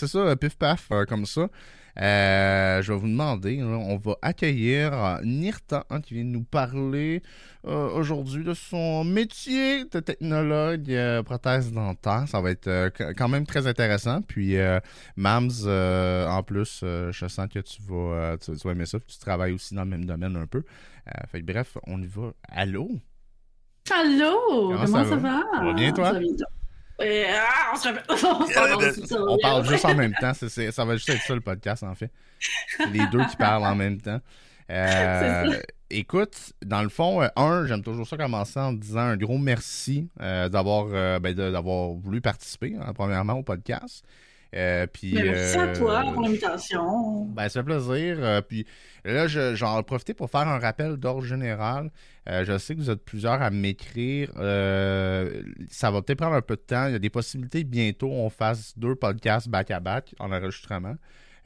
c'est ça, pif paf, comme ça. Euh, je vais vous demander, on va accueillir euh, Nirta hein, qui vient nous parler euh, aujourd'hui de son métier de technologue prothèse dentaire. Ça va être quand même très intéressant. Puis Mams, en plus, je sens que tu vas, tu, aimer ça. tu travailles aussi dans le même domaine un peu. fait bref, on y va. Allô? Allô? Comment, ça, va? Ça va bien, toi? Ah, on, parle juste en même temps. ça va juste être ça le podcast, en fait. Les deux qui parlent en même temps. Euh, écoute, dans le fond, euh, un, j'aime toujours ça commencer en disant un gros merci euh, d'avoir ben, d'avoir voulu participer, hein, premièrement, au podcast. Euh, puis, merci à toi pour l'invitation. Ben, ça fait plaisir. puis là, j'en ai profité pour faire un rappel d'ordre général. Euh, je sais que vous êtes plusieurs à m'écrire. Euh, ça va peut-être prendre un peu de temps. Il y a des possibilités bientôt on fasse deux podcasts back-à-back en enregistrement.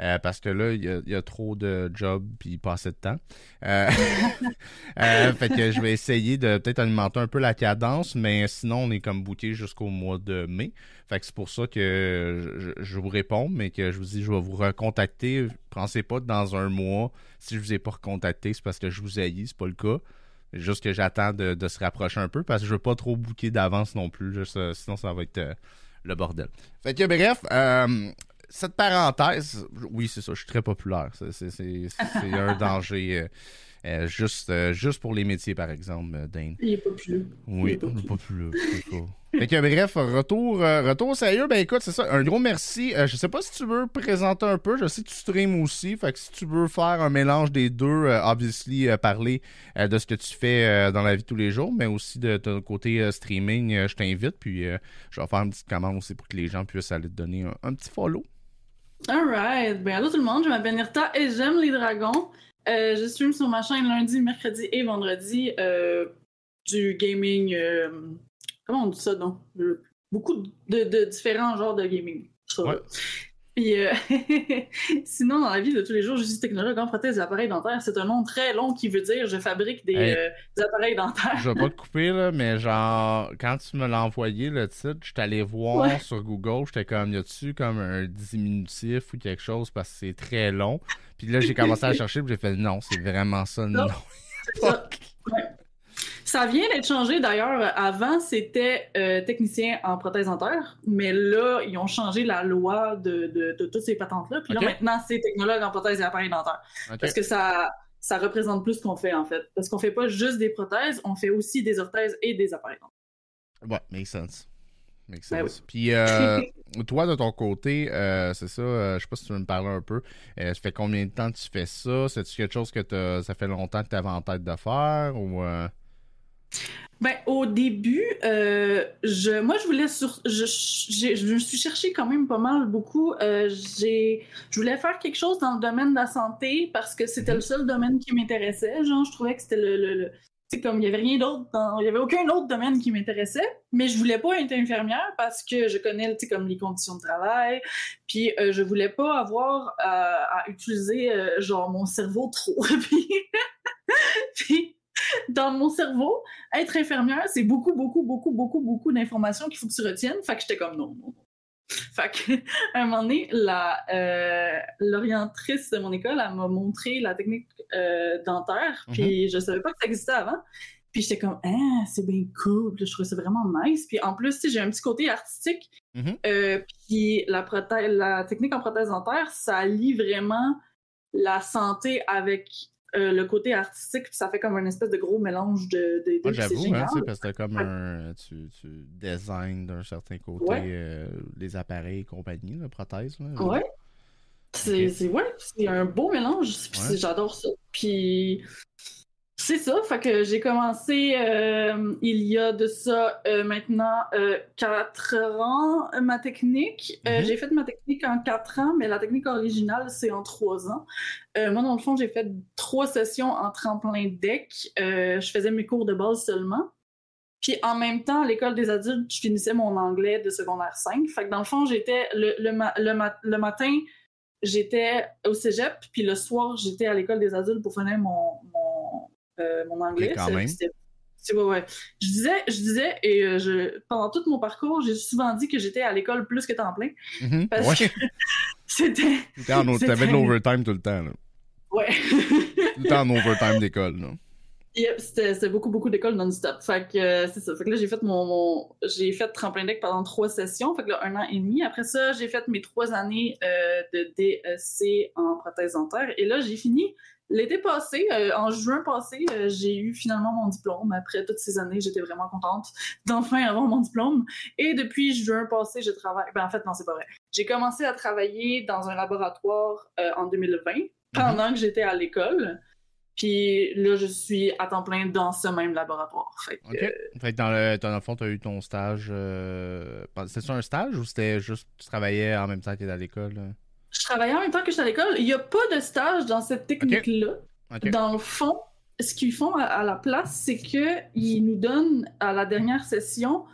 Euh, parce que là, il y, a, trop de jobs puis pas assez de temps. fait que je vais essayer de peut-être alimenter un peu la cadence, mais sinon, on est comme bouqué jusqu'au mois de mai. Fait que c'est pour ça que je, vous réponds, mais que je vous dis, je vais vous recontacter. Pensez pas que dans un mois, si je vous ai pas recontacté, c'est parce que je vous haïs, c'est pas le cas. Juste que j'attends de, se rapprocher un peu parce que je veux pas trop booker d'avance non plus. Euh, sinon, ça va être euh, le bordel. Fait que bref, euh, cette parenthèse, oui, c'est ça, je suis très populaire. C'est un danger. juste, juste pour les métiers, par exemple, Dane. Il est populaire. Oui, il est populaire. Fait que bref, retour, euh, retour sérieux. Ben écoute, c'est ça. Un gros merci. Euh, je sais pas si tu veux présenter un peu. Je sais que tu streams aussi. Fait que si tu veux faire un mélange des deux, euh, obviously, parler de ce que tu fais dans la vie de tous les jours, mais aussi de ton côté streaming, je t'invite. Puis je vais faire une petite commande aussi pour que les gens puissent aller te donner un, petit follow. Alright. Ben allô tout le monde, je m'appelle Nirta et j'aime les dragons. je stream sur ma chaîne lundi, mercredi et vendredi du gaming Comment on dit ça, non? Beaucoup de, différents genres de gaming. Puis euh, sinon, dans la vie de tous les jours, je suis technologue en prothèse appareils dentaires. C'est un nom très long qui veut dire je fabrique des, euh, appareils dentaires. je vais pas te couper, là, mais genre, quand tu me l'as envoyé, le titre, je allé voir sur Google, j'étais comme, y a-tu comme un diminutif ou quelque chose parce que c'est très long? Puis là, j'ai commencé à chercher, puis j'ai fait non, c'est vraiment ça, non. Ça vient d'être changé d'ailleurs. Avant, c'était euh, technicien en prothèse dentaire, mais là, ils ont changé la loi de, de, toutes ces patentes-là. Puis là, maintenant, c'est technologue en prothèse et appareil dentaire. Parce que ça, ça représente plus ce qu'on fait, en fait. Parce qu'on fait pas juste des prothèses, on fait aussi des orthèses et des appareils dentaires. Ouais, makes sense. Makes ben sense. Puis euh, toi, de ton côté, euh, c'est ça, je sais pas si tu veux me parler un peu. ça fait combien de temps que tu fais ça? C'est-tu quelque chose que ça fait longtemps que tu avais en tête de faire ou ben, au début, euh, je, moi, je voulais sur, je, je, me suis cherché quand même pas mal beaucoup. Euh, j'ai, je voulais faire quelque chose dans le domaine de la santé parce que c'était le seul domaine qui m'intéressait. Genre, je trouvais que c'était le, le, c'est comme il y avait rien d'autre, il y avait aucun autre domaine qui m'intéressait. Mais je voulais pas être infirmière parce que je connais, tu sais, comme les conditions de travail. Puis euh, je voulais pas avoir à, utiliser genre mon cerveau trop. puis dans mon cerveau, être infirmière, c'est beaucoup, beaucoup, beaucoup, beaucoup, beaucoup d'informations qu'il faut que tu retiennes. Fait que j'étais comme non, non, non. Fait que, à un moment donné, euh, l'orientrice de mon école, elle m'a montré la technique euh, dentaire, mhm. puis je savais pas que ça existait avant. Puis j'étais comme, ah, c'est bien cool, je trouvais ça vraiment nice. Puis en plus, j'ai un petit côté artistique. Mhm. Euh, puis la, la technique en prothèse dentaire, ça lie vraiment la santé avec euh, le côté artistique, ça fait comme un espèce de gros mélange de. de, Moi, j'avoue, hein, parce que comme un. Tu, tu designs d'un certain côté euh, les appareils et compagnie, la prothèse. Là, ouais. C'est ouais, un beau mélange. J'adore ça. Puis c'est ça, fait que j'ai commencé euh, il y a de ça euh, maintenant euh, quatre ans ma technique. Mm-hmm. J'ai fait ma technique en quatre ans, mais la technique originale c'est en trois ans. moi dans le fond j'ai fait trois sessions en tremplin deck. je faisais mes cours de base seulement. Puis en même temps, à l'école des adultes, je finissais mon anglais de secondaire 5. Fait que dans le fond, j'étais le, le, matin, j'étais au cégep, puis le soir, j'étais à l'école des adultes pour finir mon, euh, mon anglais. C'est ouais, ouais. Je disais, je disais, et euh, je, pendant tout mon parcours, j'ai souvent dit que j'étais à l'école plus que temps plein. Mhm. Parce Ouais. que c'était. T'avais de l'overtime tout le temps. Là. Ouais. Tout le temps en overtime d'école. là. Yep, c'était c'était beaucoup, beaucoup d'écoles non-stop. Fait que euh, c'est ça. Fait que là, j'ai fait mon, mon- j'ai fait tremplin deck pendant trois sessions. Fait que là, un an et demi. Après ça, j'ai fait mes trois années euh, de DEC en prothèse dentaire. Et là, j'ai fini l'été passé. euh, en juin passé, euh, j'ai eu finalement mon diplôme. Après toutes ces années, j'étais vraiment contente d'enfin avoir mon diplôme. Et depuis juin passé, je travaille. Ben, en fait, non, c'est pas vrai. J'ai commencé à travailler dans un laboratoire euh, en 2020 pendant que j'étais à l'école. Puis là, je suis à temps plein dans ce même laboratoire. Fait que, Fait que dans le, dans le fond, tu as eu ton stage. C'était un stage ou c'était juste tu travaillais en même temps que tu étais à l'école? Je travaillais en même temps que j'étais à l'école. Il n'y a pas de stage dans cette technique-là. Dans le fond, ce qu'ils font à, la place, c'est qu'ils nous donnent à la dernière session,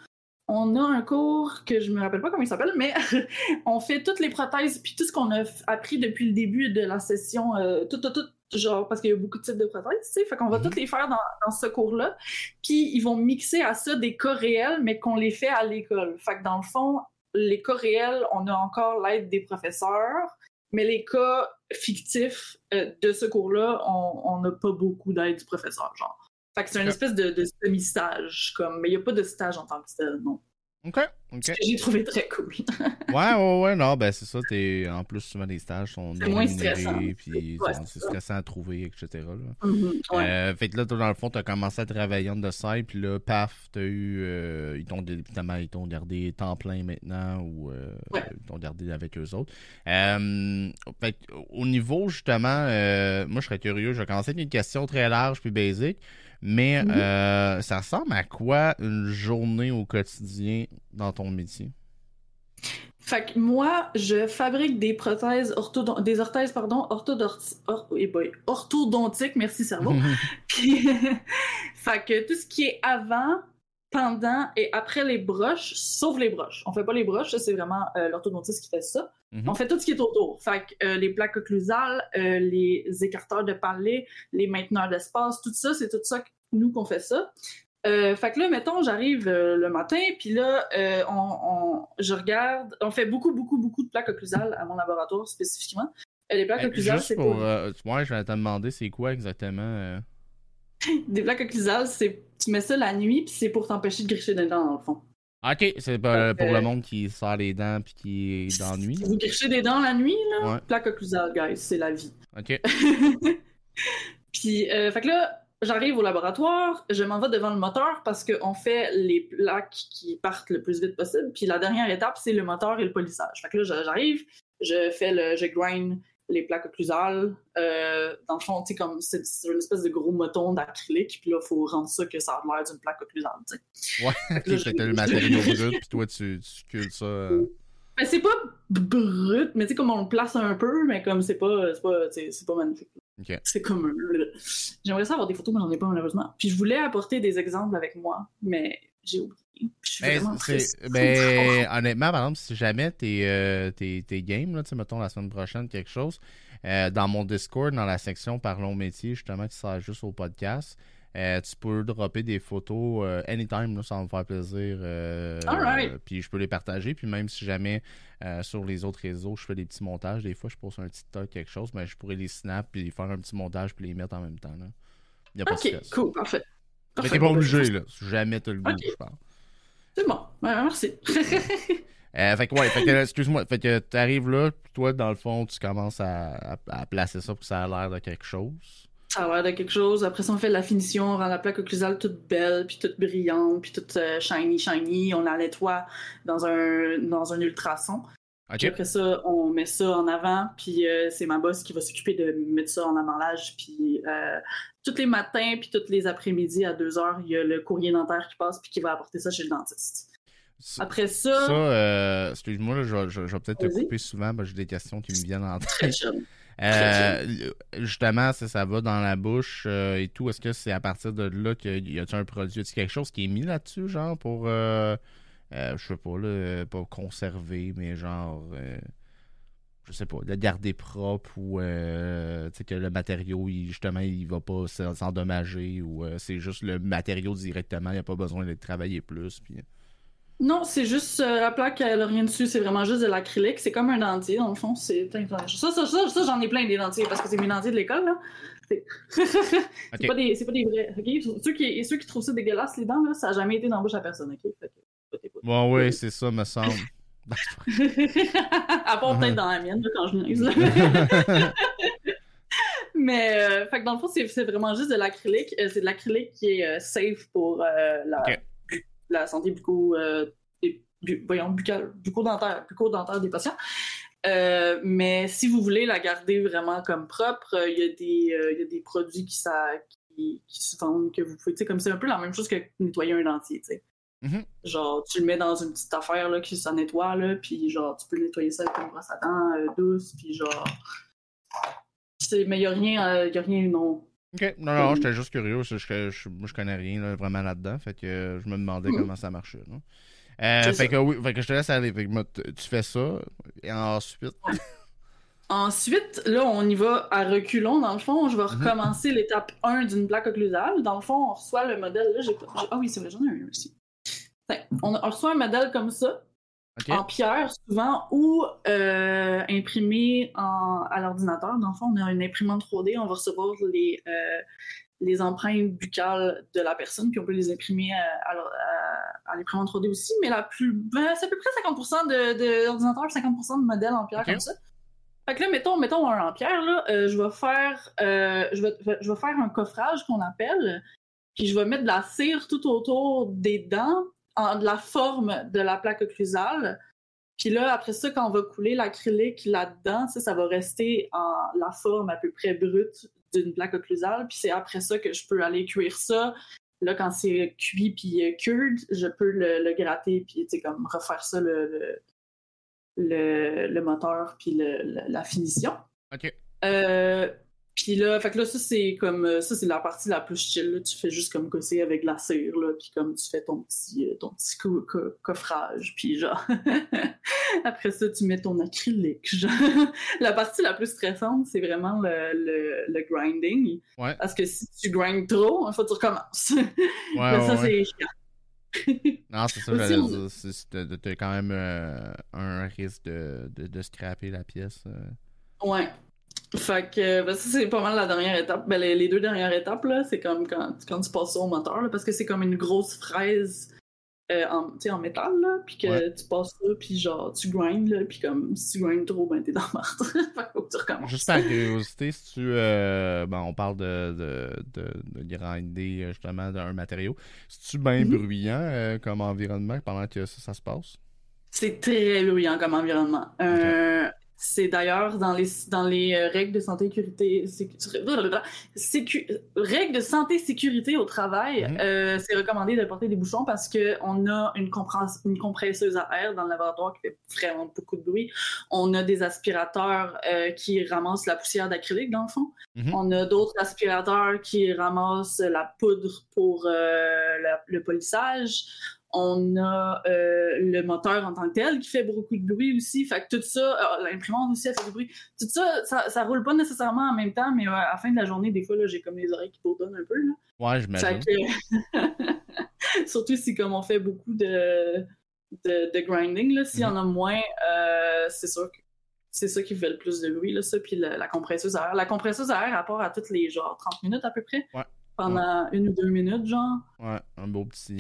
on a un cours que je me rappelle pas comment il s'appelle, mais on fait toutes les prothèses puis tout ce qu'on a appris depuis le début de la session, euh, tout, tout, tout, genre parce qu'il y a beaucoup de types de prothèses, tu sais, fait qu'on va Mhm. toutes les faire dans, dans ce cours-là. Puis ils vont mixer à ça des cas réels, mais qu'on les fait à l'école. Fait que dans le fond, les cas réels, on a encore l'aide des professeurs, mais les cas fictifs euh, de ce cours-là, on n'a pas beaucoup d'aide du professeur, genre. Fait que c'est une espèce de, de semi-stage, comme, mais il n'y a pas de stage en tant que tel, non. OK. OK. Ce que j'ai trouvé très cool. Ouais, ouais, ouais, non, ben c'est ça. T'es... En plus, souvent, les stages sont C'est moins rémunérés, stressant. Puis Ouais, c'est stressant à trouver, etc. là. Mhm, ouais. Euh, fait que là, toi, dans le fond, t'as commencé à travailler en de side, puis là, paf, t'as eu. euh, ils t'ont ils t'ont gardé temps plein maintenant, ou euh, Ouais. ils t'ont gardé avec eux autres. Fait au niveau, justement, euh, moi, je serais curieux, je vais commencer avec une question très large puis basique, mais Mhm. euh, ça ressemble à quoi une journée au quotidien dans ton métier? Fait que moi, je fabrique des prothèses orthodon- des orthèses, pardon, or- eh boy, orthodontiques, merci cerveau. Puis, fait que tout ce qui est avant, pendant et après les broches, sauf les broches. On fait pas les broches, c'est vraiment euh, l'orthodontiste qui fait ça. Mhm. On fait tout ce qui est autour. Fait que euh, les plaques occlusales, euh, les écarteurs de palais, les mainteneurs d'espace, tout ça, c'est tout ça que nous qu'on fait ça. Euh, fait que là, mettons, j'arrive le matin, puis là, on, on- je regarde, on fait beaucoup, beaucoup, beaucoup de plaques occlusales à mon laboratoire spécifiquement. Les plaques occlusales, Juste c'est pour. euh, ouais, je vais te demander c'est quoi exactement. Des plaques occlusales, c'est tu mets ça la nuit, puis c'est pour t'empêcher de gricher des dents, dans le fond. Ok, c'est pour Euh, le monde qui sort les dents puis qui est dans la nuit. Vous grichez des dents la nuit, là, Ouais. plaque occlusale, guys, c'est la vie. Ok. Puis, euh, fait que là, j'arrive au laboratoire, je m'en vais devant le moteur parce qu'on fait les plaques qui partent le plus vite possible. Puis la dernière étape, c'est le moteur et le polissage. Fait que là, j'arrive, je fais le, je grind les plaques occlusales. Euh, dans le fond, comme c'est une espèce de gros moton d'acrylique, puis là, il faut rendre ça que ça a l'air d'une plaque occlusale, tu sais. Ouais, t'as le matériau brut puis toi tu, tu sculptes ça. euh. Mais c'est pas brut, mais tu sais, comme on le place un peu, mais comme c'est pas, c'est pas, pas magnifique. C'est comme un... J'aimerais ça avoir des photos, mais j'en ai pas malheureusement. Puis je voulais apporter des exemples avec moi, mais j'ai oublié. Puis Je suis Ben, ben, honnêtement, par exemple, si jamais t'es euh, game, là, mettons la semaine prochaine, quelque chose, euh, dans mon Discord, dans la section Parlons métier, justement, qui sert juste au podcast, euh, tu peux dropper des photos euh, anytime, là, ça va me faire plaisir. euh, puis je peux les partager. Puis même si jamais sur les autres réseaux, je fais des petits montages, des fois je pose un TikTok, quelque chose, mais je pourrais les snap puis faire un petit montage puis les mettre en même temps. Là. Y a pas de Ok, cool, parfait. Mais t'es pas obligé, là. Si jamais t'as le goût, je parle. C'est bon, merci. Euh, fait que ouais, fait que, excuse-moi, fait que t'arrives là, puis toi, dans le fond, tu commences à, à- à placer ça pour que ça a l'air de quelque chose. ça a l'air de quelque chose. Après ça, on fait la finition, on rend la plaque occlusale toute belle, puis toute brillante, puis toute euh, shiny, shiny. On la nettoie dans un, dans un ultrason. Puis Ok. après ça, on met ça en avant, puis euh, c'est ma boss qui va s'occuper de mettre ça en amarrage. Puis euh, tous les matins, puis tous les après-midi à 2 heures, il y a le courrier dentaire qui passe, puis qui va apporter ça chez le dentiste. Ça, Après ça, ça, euh, excuse-moi, là, je, vais- je- je vais peut-être te couper souvent, parce que j'ai des questions qui me viennent en tête. Euh, justement, ça, ça va dans la bouche euh, et tout. Est-ce que c'est à partir de là qu'il y a un produit, y quelque chose qui est mis là-dessus, genre pour, euh, je sais pas, là, pas conserver, mais genre, je sais pas, le garder propre ou euh, que le matériau, il, justement, il va pas s'endommager ou euh, c'est juste le matériau directement, il n'y a pas besoin de travailler plus. Puis... Non, c'est juste euh, la plaque, elle n'a rien dessus, c'est vraiment juste de l'acrylique. C'est comme un dentier, dans le fond. C'est... Ça, ça, ça, ça j'en ai plein des dentiers parce que c'est mes dentiers de l'école, là. C'est, pas, des, pas des vrais. Ceux, qui, ceux qui trouvent ça dégueulasse, les dents, là, ça n'a jamais été dans la bouche à personne. ok? Bon, oui, c'est ça, me semble. à part peut-être dans la mienne, quand je niaise. Mais, euh, fait que dans le fond, c'est, vraiment juste de l'acrylique. Euh, c'est de l'acrylique qui est euh, safe pour la, la santé bucco, bu, voyons, bucco-dentaire, bucco-dentaire des patients. mais si vous voulez la garder vraiment comme propre, il y, a des, y a des produits qui, ça, qui, qui se vendent que vous pouvez, comme c'est un peu la même chose que nettoyer un dentier, tu Mm-hmm. Genre, tu le mets dans une petite affaire là, qui ça nettoie, là, puis genre, tu peux nettoyer ça avec une brosse à dents euh, douce, puis genre. Mais il n'y a rien, euh, y a rien, non. Ok, non, non, j'étais juste curieux. Je, je, je, connais rien vraiment là-dedans, fait que je me demandais mm-hmm. comment ça marchait. Euh, fait que oui, fait que je te laisse aller. Fait que, tu fais ça, et ensuite? Ensuite, là, on y va à reculons, dans le fond. Je vais mm-hmm. recommencer l'étape 1 d'une plaque occlusale. Dans le fond, on reçoit le modèle. Là, j'ai Ah oui, c'est vrai, j'en ai un aussi. On, reçoit un modèle comme ça, en pierre souvent, ou euh, imprimé à l'ordinateur. Dans le fond, on a une imprimante 3D, on va recevoir les, euh, les empreintes buccales de la personne, puis on peut les imprimer à, l'imprimante 3D aussi, mais la plus ben, c'est à peu près 50% d'ordinateur, 50% de modèles en pierre comme ça. Fait que là, mettons, mettons un en pierre, là, euh, je vais faire je, vais, je vais faire un coffrage qu'on appelle, puis je vais mettre de la cire tout autour des dents de la forme de la plaque occlusale. Puis là, après ça, quand on va couler l'acrylique là-dedans, ça, va rester en la forme à peu près brute d'une plaque occlusale. Puis c'est après ça que je peux aller cuire ça. Là, quand c'est cuit puis euh, cured, je peux le, gratter puis comme refaire ça le, le, moteur puis la finition. OK. Euh, puis là, fait que là, ça, c'est comme, euh, ça, c'est la partie la plus chill, Tu fais juste comme cosser avec la cire, là, puis comme tu fais ton petit, euh, ton petit coffrage, puis genre, après ça, tu mets ton acrylique, genre. la partie la plus stressante, c'est vraiment le, le, grinding. Ouais. Parce que si tu grindes trop, il faut que tu recommences. Ouais, ça, c'est chiant. non, c'est ça, j'allais dire. T'as quand même euh, un risque de, de, de, scraper la pièce. Ouais. Fait que ben, ça, c'est pas mal la dernière étape. Ben, les, deux dernières étapes, là, c'est comme quand, quand tu passes ça au moteur, là, parce que c'est comme une grosse fraise euh, en, en métal, là, puis que tu passes ça, puis genre, tu grindes, là, puis comme, si tu grindes trop, ben, t'es dans le fait faut que tu recommences. Juste par curiosité, si tu, euh, ben, on parle de, de, de, de grinder, justement, d'un matériau, c'est-tu bien mm-hmm. bruyant euh, comme environnement pendant que ça, ça se passe? C'est très bruyant comme environnement. C'est d'ailleurs dans les, dans les euh, règles de santé sécurité, règles de santé sécurité au travail, mhm. euh, c'est recommandé de porter des bouchons parce qu'on a une, une compresseuse à air dans le laboratoire qui fait vraiment beaucoup de bruit. On a des aspirateurs euh, qui ramassent la poussière d'acrylique dans le fond. Mhm. On a d'autres aspirateurs qui ramassent la poudre pour le polissage on a euh, le moteur en tant que tel qui fait beaucoup de bruit aussi. Fait que tout ça, euh, l'imprimante aussi, elle fait du bruit. Tout ça, ça, roule pas nécessairement en même temps, mais à la fin de la journée, des fois, j'ai comme les oreilles qui bourdonnent un peu. Là. Ouais, je m'imagine. Surtout si comme on fait beaucoup de, de, grinding, là, s'il y en a mhm. moins, euh, c'est sûr que c'est ça qui fait le plus de bruit, là, ça, puis la, compresseuse à air. La compresseuse à air rapport à toutes les genre 30 minutes à peu près. Ouais. Pendant une ou deux minutes, genre. Ouais, un beau petit.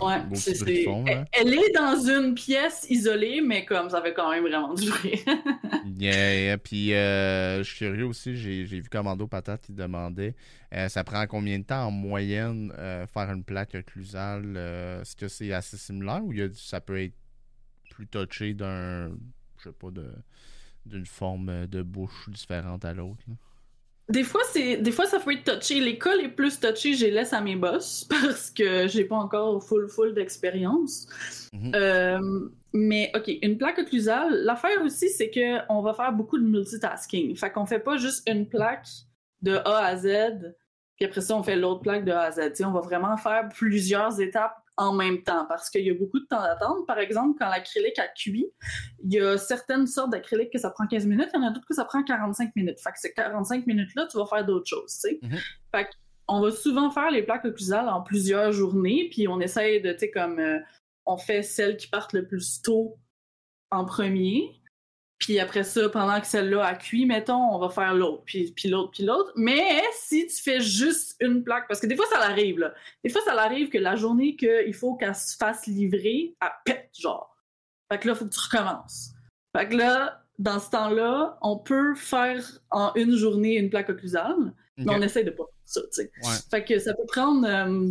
Ouais, c'est, elle, est dans une pièce isolée, mais comme ça fait quand même vraiment durer. yeah, puis euh, je suis curieux aussi, j'ai, vu Commando Patate, il demandait euh, ça prend combien de temps en moyenne euh, faire une plaque occlusale Est-ce que c'est assez similaire ou ça peut être plus touché d'un, je sais pas, de, d'une forme de bouche différente à l'autre des fois, c'est, des fois, ça peut être touché. L'école est plus touchée, je les laisse à mes boss parce que j'ai pas encore full full d'expérience. Mhm. Euh, mais ok, une plaque occlusale. L'affaire aussi, c'est que on va faire beaucoup de multitasking. Fait qu'on fait pas juste une plaque de A à Z, puis après ça, on fait l'autre plaque de A à Z. on va vraiment faire plusieurs étapes en même temps parce qu'il y a beaucoup de temps d'attente. Par exemple, quand l'acrylique a cuit, il y a certaines sortes d'acrylique que ça prend 15 minutes, il y en a d'autres que ça prend 45 minutes. Fait que ces 45 minutes-là, tu vas faire d'autres choses, tu sais. Mhm. Fait on va souvent faire les plaques occlusales en plusieurs journées, puis on essaye de, tu sais, comme euh, on fait celles qui partent le plus tôt en premier. Puis après ça, pendant que celle-là a cuit, mettons, on va faire l'autre, puis, puis l'autre, puis l'autre. Mais si tu fais juste une plaque, parce que des fois, ça l'arrive, là. Des fois, ça l'arrive que la journée qu'il faut qu'elle se fasse livrer, elle pète, genre. Fait que là, faut que tu recommences. Fait que là, dans ce temps-là, on peut faire en une journée une plaque occlusale, mais on essaie de pas faire ça, tu sais. Ouais. Fait que ça peut prendre... euh,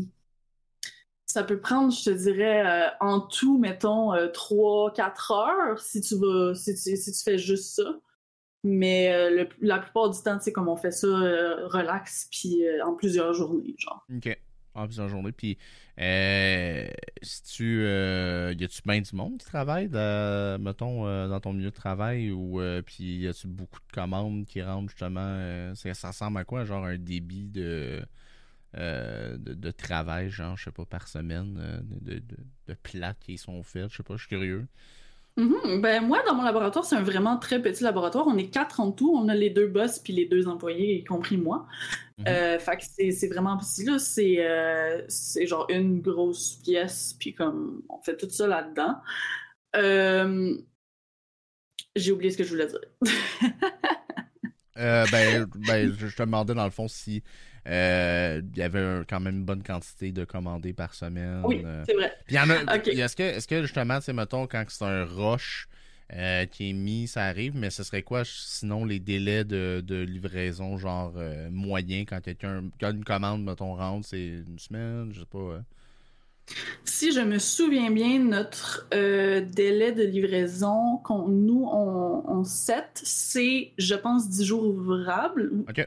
ça peut prendre, je te dirais, euh, en tout, mettons, 3-4 heures si tu vas si tu, si tu fais juste ça. Mais euh, la plupart du temps, tu sais, comme on fait ça, euh, relax, puis euh, en plusieurs journées, genre. OK. En plusieurs journées. Puis, euh, si tu. Euh, y a-tu bien du monde qui travaille, mettons, euh, dans ton milieu de travail ou. euh, puis, y a-tu beaucoup de commandes qui rentrent, justement euh, ça ressemble à quoi, genre un débit de. Euh, de, de travail, genre, je sais pas, par semaine, euh, de, de, de plats qui sont faits, je sais pas, je suis curieux. Mhm. Ben, moi, dans mon laboratoire, c'est un vraiment très petit laboratoire. On est quatre en tout. On a les deux boss puis les deux employés, y compris moi. Mhm. Euh, fait que c'est vraiment petit, là. C'est euh, genre une grosse pièce, puis comme on fait tout ça là-dedans. Euh, J'ai oublié ce que je voulais dire. Ben, ben, je te demandais dans le fond si euh, il y avait un- quand même une bonne quantité de commandés par semaine. Oui, euh. c'est vrai. Puis. Est-ce que, est-ce que justement, sais, mettons, quand c'est un rush euh, qui est mis, ça arrive, mais ce serait quoi sinon les délais de, de livraison, genre euh, moyen, quand quelqu'un. Quand une commande, mettons, rentre, c'est une semaine, je sais pas. euh. Si je me souviens bien, notre euh, délai de livraison qu'on nous on, on set, c'est, je pense, 10 jours ouvrables. Ok.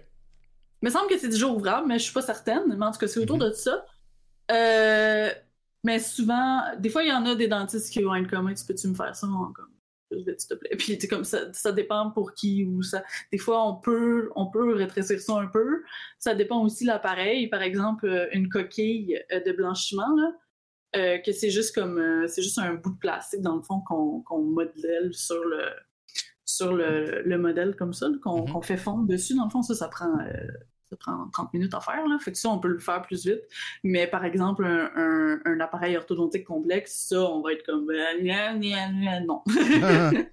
Il me semble que c'est 10 jours ouvrables, mais je suis pas certaine. Mais en tout cas, c'est autour Mhm. de ça. Euh, mais souvent, des fois, il y en a des dentistes qui vont être comme, tu peux-tu me faire ça en comme s'il te plaît. Puis c'est comme ça, ça dépend pour qui ou ça. Des fois, on peut, on peut rétrécir ça un peu. Ça dépend aussi de l'appareil. Par exemple, euh, une coquille euh, de blanchiment, là, euh, que c'est juste comme, euh, c'est juste un bout de plastique dans le fond qu'on modèle sur le, sur le, le modèle comme ça, Mhm. qu'on fait fondre dessus. Dans le fond, ça, ça prend, euh, ça prend 30 minutes à faire. Là. Fait que ça, on peut le faire plus vite. Mais par exemple, un, un- un appareil orthodontique complexe, ça, on va être comme, euh, non.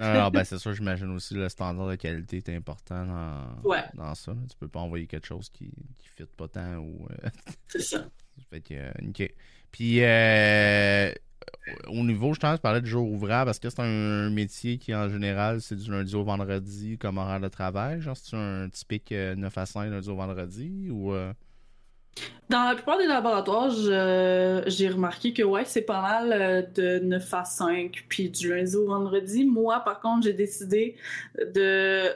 Alors, ben, c'est sûr, j'imagine aussi le standard de qualité est important dans, Ouais. dans ça. Tu peux pas envoyer quelque chose qui qui fit pas tant ou. euh, c'est ça. Fait que, euh, ok. Puis, euh, au niveau, je pense, tu parlais de jour ouvrable. Est-ce que c'est un métier qui, en général, c'est du lundi au vendredi comme horaire de travail? Genre, c'est un typique euh, 9 à 5 lundi au vendredi? Ou. euh, Dans la plupart des laboratoires, je- j'ai remarqué que ouais, c'est pas mal euh, de 9 à 5, puis du lundi au vendredi. Moi, par contre, j'ai décidé de...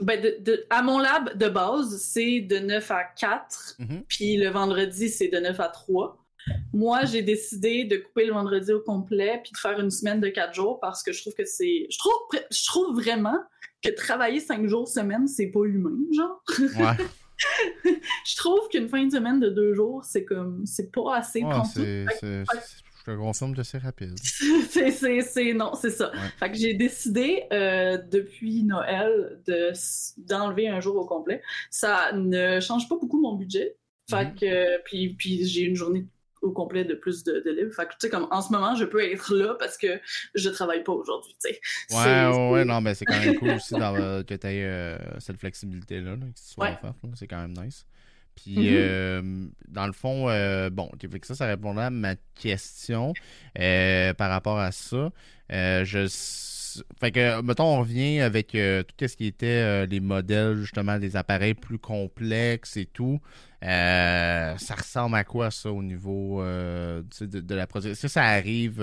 Ben, de, de- à mon lab de base, c'est de 9 à 4, mhm. puis le vendredi, c'est de 9 à 3. Moi, j'ai décidé de couper le vendredi au complet, puis de faire une semaine de 4 jours, parce que je trouve que c'est... Je trouve, je trouve vraiment que travailler 5 jours semaine, c'est pas humain, genre. Ouais, Je trouve qu'une fin de semaine de deux jours, c'est comme, c'est pas assez. Ouais, c'est- je te confirme que c'est rapide. c'est, non, c'est ça. Ouais. Fait que j'ai décidé euh, depuis Noël de, d'enlever un jour au complet. Ça ne change pas beaucoup mon budget. Fait Mhm. que, puis, puis j'ai une journée au complet de plus de, de libre. Fait que, tu sais, comme en ce moment, je peux être là parce que je travaille pas aujourd'hui, tu sais. Ouais, C'est- ouais, ouais, non, mais c'est quand même cool aussi dans- que tu aies cette flexibilité-là, là, que tu sois Ouais. c'est quand même nice. Puis, Mhm. euh, dans le fond, euh, bon, fait que ça, ça répondait à ma question euh, par rapport à ça. Euh, je, fait que, mettons, on revient avec euh, tout ce qui était euh, les modèles, justement, des appareils plus complexes et tout. Euh, ça ressemble à quoi, ça, au niveau de, la production? Est-ce que ça arrive...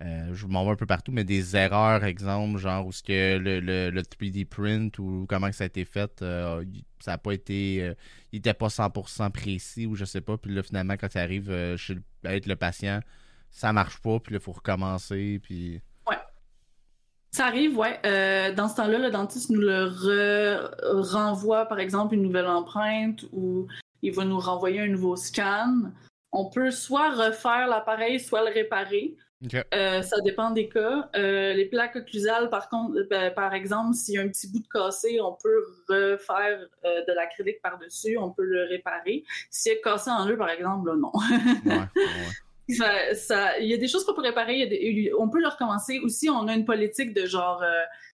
je m'en vais un peu partout, mais des erreurs, exemple, genre où ce que le, le, le 3D print ou comment ça a été fait, ça n'a pas été, il était pas 100% précis ou je sais pas. Puis là, finalement, quand ça arrive chez le, avec le patient, ça marche pas, puis là, il faut recommencer, puis... Ça arrive, ouais. Euh, dans ce temps-là, le dentiste nous le re- renvoie, par exemple, une nouvelle empreinte ou il va nous renvoyer un nouveau scan. on peut soit refaire l'appareil, soit le réparer. Euh, ça dépend des cas. Euh, les plaques occlusales, par contre, ben, par exemple, s'il y a un petit bout de cassé, on peut refaire euh, de l'acrylique par-dessus, on peut le réparer. Si c'est cassé en deux, par exemple, non. Ça, il y a des choses qu'on peut réparer, on peut le recommencer. Aussi, on a une politique de genre,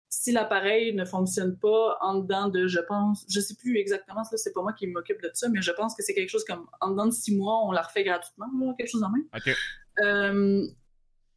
si l'appareil ne fonctionne pas en dedans de, je pense, je sais plus exactement, c'est pas moi qui m'occupe de ça, mais je pense que c'est quelque chose comme en dedans de six mois, on la refait gratuitement, quelque chose en même. OK.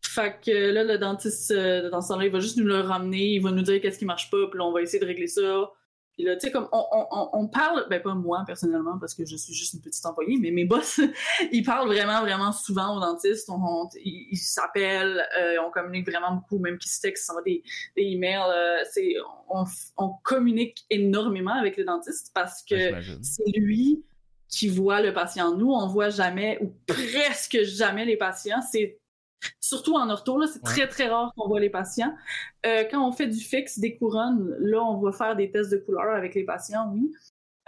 Fait que là, le dentiste, euh, dans ce temps-là, il va juste nous le ramener, il va nous dire qu'est-ce qui marche pas, puis là, on va essayer de régler ça. Puis là, tu sais, comme on, on, on, parle, ben pas moi personnellement, parce que je suis juste une petite employée, mais mes boss, ils parlent vraiment, vraiment souvent aux dentistes. On, ils s'appellent, euh, on communique vraiment beaucoup, même qu'ils se textent, s'envoient des, des emails. Euh, c'est, on, on communique énormément avec le dentiste parce que c'est lui qui voit le patient. Nous, on voit jamais ou presque jamais les patients. C'est Surtout en ortho, c'est très très rare qu'on voit les patients. Euh, quand on fait du fixe, des couronnes, là, on va faire des tests de couleur avec les patients, oui.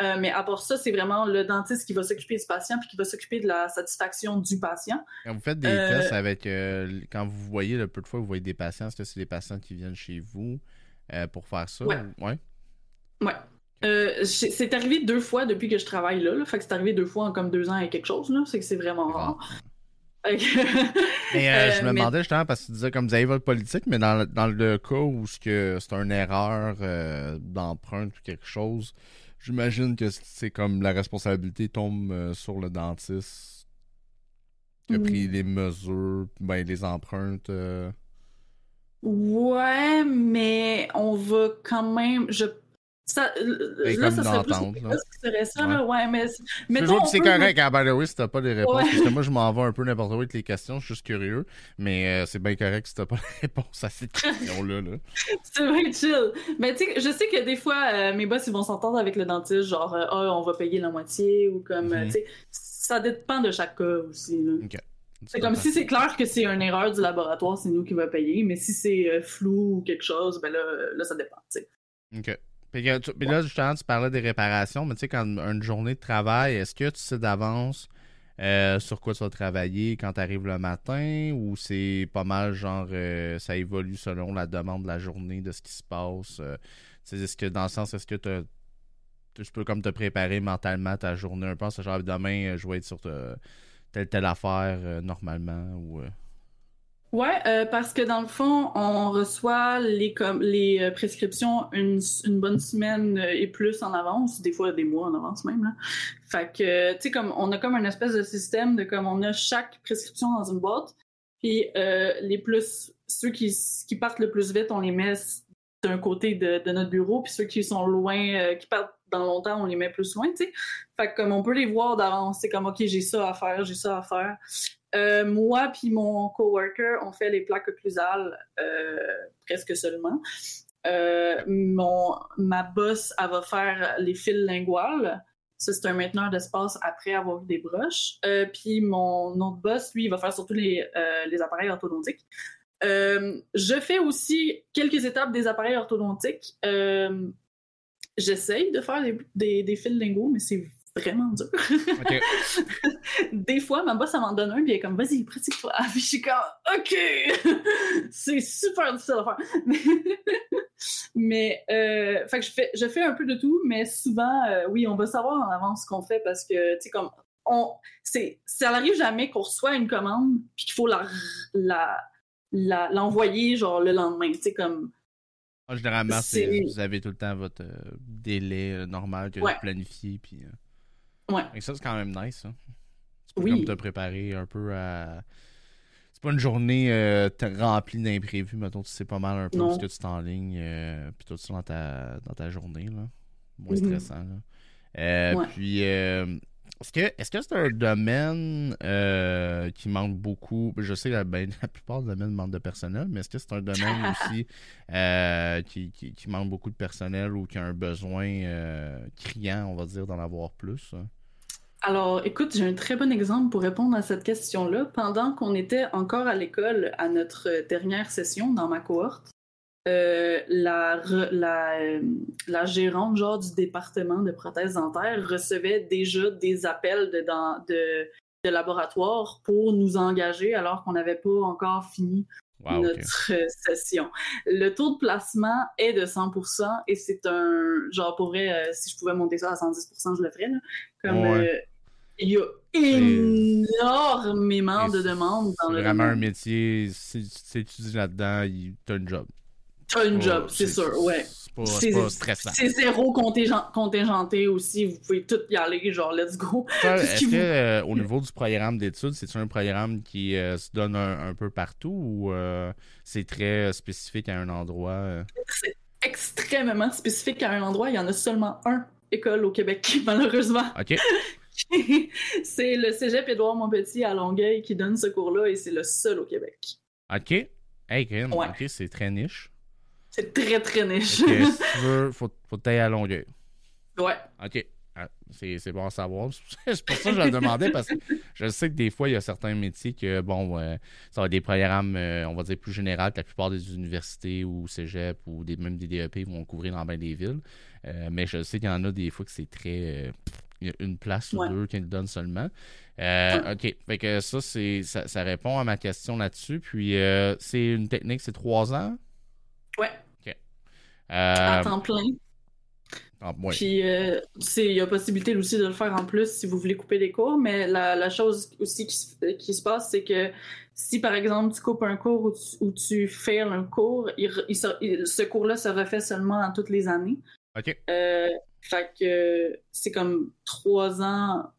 Euh, mais à part ça, c'est vraiment le dentiste qui va s'occuper du patient puis qui va s'occuper de la satisfaction du patient. Quand vous faites des euh, tests avec, quand vous voyez le peu de fois vous voyez des patients, est-ce que c'est des patients qui viennent chez vous pour faire ça? Ouais. Ouais. c'est arrivé deux fois depuis que je travaille là, Fait que c'est arrivé deux fois en comme deux ans et quelque chose. Là. C'est que c'est vraiment rare. mais euh, je me euh, demandais justement parce que tu disais comme vous avez votre politique, mais dans, dans le cas où c'est une erreur euh, d'empreinte ou quelque chose, j'imagine que c'est comme la responsabilité tombe sur le dentiste qui a pris les mesures, ben les empreintes. Ouais, mais on va quand même. Je ça, là, ça serait plus là. serait ça, ouais. là. Ouais, mais. c'est correct, hein, by si t'as pas les réponses. Parce que moi, je m'en vais un peu n'importe où avec les questions, je suis juste curieux. Mais euh, c'est bien correct si t'as pas les réponses à ces questions-là. Là. c'est vrai chill. Mais tu sais, je sais que des fois, euh, mes boss, ils vont s'entendre avec le dentiste, genre, euh, ah, on va payer la moitié, ou comme, mm-hmm. tu sais, ça dépend de chaque cas aussi, là. C'est comme si c'est clair que c'est une erreur du laboratoire, c'est nous qui va payer, mais si c'est flou ou quelque chose, ben là, là ça dépend, tu sais. OK. Puis, là, justement, tu parlais des réparations, mais tu sais, quand une journée de travail, est-ce que tu sais d'avance euh, sur quoi tu vas travailler quand tu arrives le matin? Ou c'est pas mal genre euh, ça évolue selon la demande de la journée, de ce qui se passe? Euh, est-ce que dans le sens, est-ce que tu peux comme te préparer mentalement ta journée un peu? Genre demain, je vais être sur telle telle affaire normalement ou. Ouais, euh, parce que dans le fond, on reçoit les, comme, les euh, prescriptions une, une, bonne semaine euh, et plus en avance, des fois des mois en avance même. Là. Fait que, tu sais, comme on a comme une espèce de système de comme on a chaque prescription dans une boîte, puis les plus ceux qui, qui partent le plus vite, on les met d'un côté de, de, notre bureau, puis ceux qui sont loin, qui partent dans longtemps, on les met plus loin, tu sais. Fait que comme on peut les voir d'avance, c'est comme ok, j'ai ça à faire, j'ai ça à faire. Euh, moi puis mon coworker, on fait les plaques occlusales euh, presque seulement. Euh, mon, ma boss, elle va faire les fils linguales. Ça, c'est un mainteneur d'espace après avoir eu des broches. puis mon autre boss, lui, il va faire surtout les, les appareils orthodontiques. je fais aussi quelques étapes des appareils orthodontiques. J'essaye de faire des, des, des fils linguaux, mais c'est vraiment dur. des fois, ma boss, elle m'en donne un, puis elle est comme, vas-y, pratique-toi. Puis je suis comme, OK! c'est super difficile à faire. mais, euh, fait que je fais, je fais un peu de tout, mais souvent, euh, oui, on va savoir en avance ce qu'on fait parce que, tu sais, comme, on, c'est, ça n'arrive jamais qu'on reçoit une commande, puis qu'il faut la, la, l'envoyer, genre, le lendemain, tu sais, comme, généralement, vous avez tout le temps votre euh, délai normal que vous planifiez. Puis, Ouais. Et ça, c'est quand même nice. Hein. Tu peux comme te préparer un peu à. C'est pas une journée euh, remplie d'imprévus, mettons, tu sais pas mal un peu ce que tu t'enlignes, euh, puis tout ça dans ta, dans ta journée, là. Moins mm-hmm. stressant, là. Euh, puis, euh, est-ce que c'est un domaine qui manque beaucoup? Je sais que ben, la plupart des domaines manquent de personnel, mais est-ce que c'est un domaine aussi qui, qui, manque beaucoup de personnel ou qui a un besoin criant, on va dire, d'en avoir plus? Hein? Alors, écoute, j'ai un très bon exemple pour répondre à cette question-là. Pendant qu'on était encore à l'école à notre dernière session dans ma cohorte, euh, la, la, euh, la, gérante genre du département de prothèses dentaires recevait déjà des appels de, de de laboratoire pour nous engager alors qu'on n'avait pas encore fini notre session. Le taux de placement est de 100% et c'est un genre pour vrai, euh, si je pouvais monter ça à 110%, je le ferais. Comme euh, il y a énormément de demandes dans le vraiment un métier, si tu étudies là-dedans, tu as un job. Tu as un job, c'est sûr, ouais. C'est pas, stressant. C'est zéro contingenté aussi. Vous pouvez tout y aller, genre, let's go. Est-ce euh, au niveau du programme d'études, c'est un programme qui euh, se donne un, peu partout ou euh, c'est très spécifique à un endroit? C'est extrêmement spécifique à un endroit. Il y en a seulement un école au Québec, malheureusement. OK. c'est le cégep Édouard Montpetit à Longueuil qui donne ce cours-là et c'est le seul au Québec. OK. Hey, OK, c'est très niche. C'est très, très niche. si tu veux, faut, faut tailler à longueur. Ouais. OK. Ah, c'est bon à savoir. c'est pour ça que je le demandais parce que je sais que des fois, il y a certains métiers que, bon, ça va être des programmes, euh, on va dire, plus généraux que la plupart des universités ou cégep ou des, même des DEP vont couvrir dans bien des villes. Euh, mais je sais qu'il y en a des fois que c'est très. Euh, une place ou deux qui le donnent seulement. OK. Fait que ça, ça, ça, répond à ma question là-dessus. Puis, c'est une technique, c'est trois ans? Ouais. OK. à euh, temps plein. Ah, Puis, euh, il y a possibilité aussi de le faire en plus si vous voulez couper des cours, mais la, chose aussi qui, se passe, c'est que si par exemple tu coupes un cours ou tu, fais un cours, ce cours-là se refait seulement toutes les années. OK. Euh, fait que c'est comme trois ans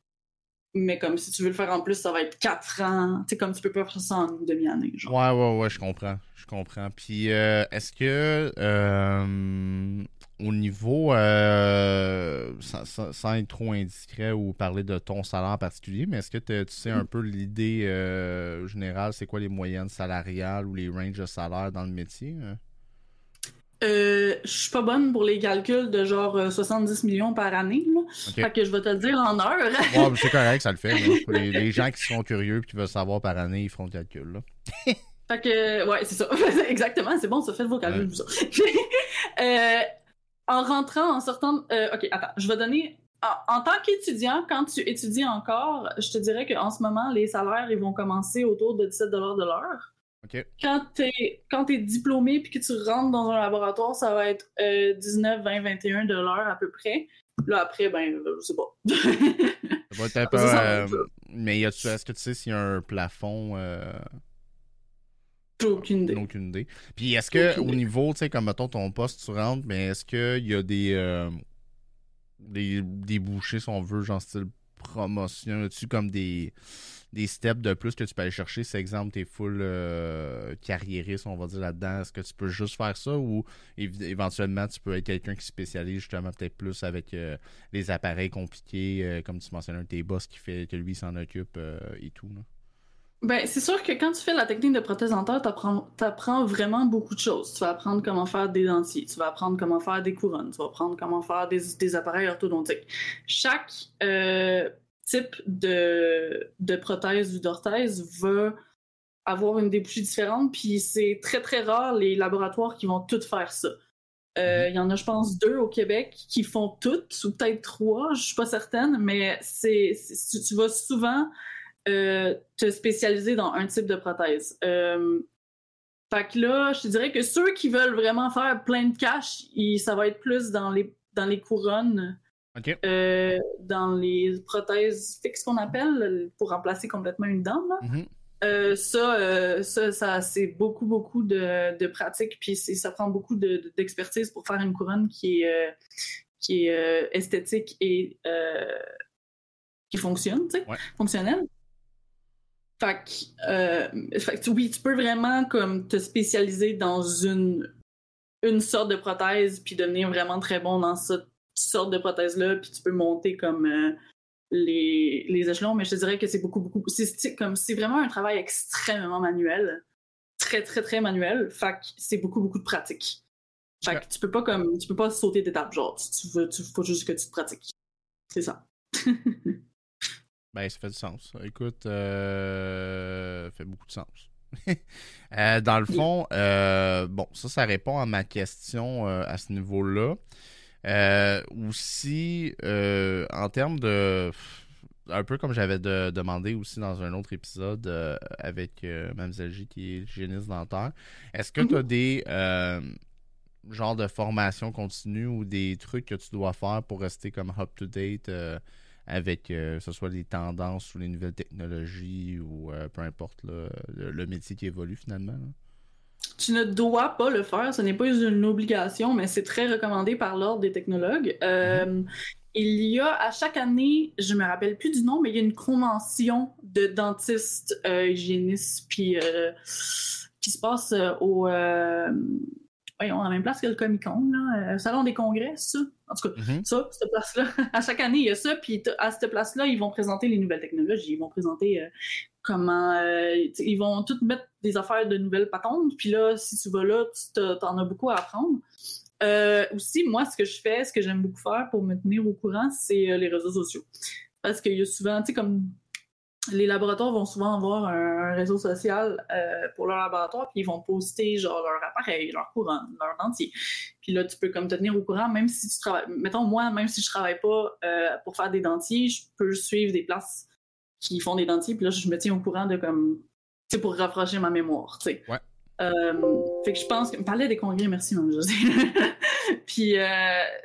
mais comme si tu veux le faire en plus, ça va être quatre ans. Tu sais, comme tu peux pas faire ça en une demi-année. Ouais, ouais, ouais, je comprends. Je comprends. Puis, euh, est-ce que euh, au niveau, euh, sans, être trop indiscret ou parler de ton salaire en particulier, mais est-ce que tu sais un peu l'idée générale, c'est quoi les moyennes salariales ou les ranges de salaire dans le métier? Hein? Euh, je suis pas bonne pour les calculs de genre 70 euh, millions par année. Là. Fait que je vais te le dire en heures. c'est correct, ça le fait. Les, gens qui sont curieux et qui veulent savoir par année, ils font le calcul. Là. fait que, ouais, c'est ça. Exactement, c'est bon, ça fait vos calculs. euh, en rentrant, en sortant. ok, attends, je vais donner. En, tant qu'étudiant, quand tu étudies encore, je te dirais qu'en ce moment, les salaires ils vont commencer autour de 17 de l'heure. Quand tu es, diplômé puis que tu rentres dans un laboratoire, ça va être 19, 20, 21 dollars à peu près. Là, après, ben, je sais pas. ça va être un peu. Euh, mais est-ce que tu sais s'il y a un plafond euh... aucune idée. Aucune idée. Puis est-ce que au niveau, tu sais, comme mettons ton poste, tu rentres, mais est-ce qu'il y a des, euh, des, des bouchées, si on veut, genre style promotion? As-tu comme des des steps de plus que tu peux aller chercher. C'est exemple, tu es full euh, carriériste, on va dire là-dedans. Est-ce que tu peux juste faire ça ou éventuellement tu peux être quelqu'un qui spécialise justement peut-être plus avec euh, les appareils compliqués, euh, comme tu mentionnais, tes boss qui fait que lui s'en occupe et tout. Ben, c'est sûr que quand tu fais la technique de prothèse dentaire, tu apprends, vraiment beaucoup de choses. Tu vas apprendre comment faire des dentiers, tu vas apprendre comment faire des couronnes, tu vas apprendre comment faire des, des appareils orthodontiques. Chaque type de, de prothèse ou d'orthèse va avoir une débouchée différente, puis c'est très très rare les laboratoires qui vont toutes faire ça. Euh, mhm. Il y en a, je pense, deux au Québec qui font toutes, ou peut-être trois, je suis pas certaine, mais c'est tu vas souvent euh, te spécialiser dans un type de prothèse. Euh, fait que là, je te dirais que ceux qui veulent vraiment faire plein de cash, ça va être plus dans les, dans les couronnes euh, dans les prothèses fixes qu'on appelle, pour remplacer complètement une dent. Mm-hmm. Euh, ça, euh, ça, ça c'est beaucoup, beaucoup de, de pratique, puis ça prend beaucoup d'expertise pour faire une couronne qui est, qui est esthétique et qui fonctionne, tu sais, fonctionnelle. Fait que, oui, tu peux vraiment comme te spécialiser dans une, une sorte de prothèse puis devenir vraiment très bon dans ça sortes de prothèses-là, puis tu peux monter comme euh, les, les, échelons, mais je te dirais que c'est beaucoup, beaucoup. C'est comme c'est vraiment un travail extrêmement manuel. Très, très, très manuel. Fait que c'est beaucoup, beaucoup de pratique. Fait que tu peux pas comme tu peux pas sauter d'étape, genre tu veux tu faut juste que tu te pratiques. C'est ça. ben ça fait du sens. Écoute, euh, ça fait beaucoup de sens. Euh, dans le fond, bon, ça, ça répond à ma question à ce niveau-là. Euh, aussi, euh, en termes de. un peu comme j'avais demandé aussi dans un autre épisode euh, avec euh, J qui est hygiéniste dentaire. Est-ce que tu as mhm. des genres de formation continue ou des trucs que tu dois faire pour rester comme up-to-date avec que ce soit les tendances ou les nouvelles technologies ou peu importe le, métier qui évolue finalement? Tu ne dois pas le faire, ce n'est pas une obligation, mais c'est très recommandé par l'Ordre des technologues. Mhm il y a à chaque année, je me rappelle plus du nom, mais il y a une convention de dentistes, euh, hygiénistes, puis euh, qui se passe euh, au. voyons, à la même place que le Comic Con, là, Salon des Congrès, ça? En tout cas, mm-hmm. ça, cette place-là. à chaque année, il y a ça, puis à cette place-là, ils vont présenter les nouvelles technologies, ils vont présenter comment. ils vont toutes mettre des affaires de nouvelles patentes, puis là, si tu vas là, tu en as beaucoup à apprendre. Euh, aussi, moi, ce que je fais, ce que j'aime beaucoup faire pour me tenir au courant, c'est euh, les réseaux sociaux. Parce qu'il y a souvent, tu sais, comme les laboratoires vont souvent avoir un, réseau social euh, pour leur laboratoire, puis ils vont poster genre leur appareil, leur courant, leur dentier. Puis là, tu peux comme te tenir au courant, même si tu travailles. Mettons, moi, même si je travaille pas pour faire des dentiers, je peux suivre des places qui font des dentiers, puis là, je me tiens au courant de comme. Tu sais, pour rafraîchir ma mémoire, tu sais. Ouais. Euh, fait que je pense que. Me parlait des congrès, merci, Mme José. puis euh,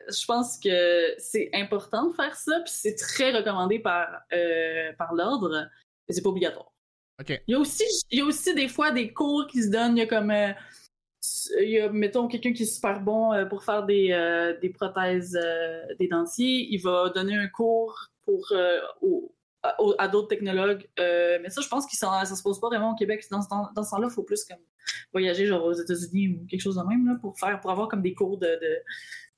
je pense que c'est important de faire ça, puis c'est très recommandé par, euh, par l'ordre, mais c'est pas obligatoire. OK. Il y, a aussi, il y a aussi des fois des cours qui se donnent. Il y a comme. il y a, mettons, quelqu'un qui est super bon pour faire des, des prothèses, des dentiers. Il va donner un cours pour, à, d'autres technologues. mais ça, je pense que ça, ça se pose pas vraiment au Québec. Dans, dans, dans ce temps-là, il faut plus comme voyager genre aux États-Unis ou quelque chose de même là, pour faire pour avoir comme des cours de, de,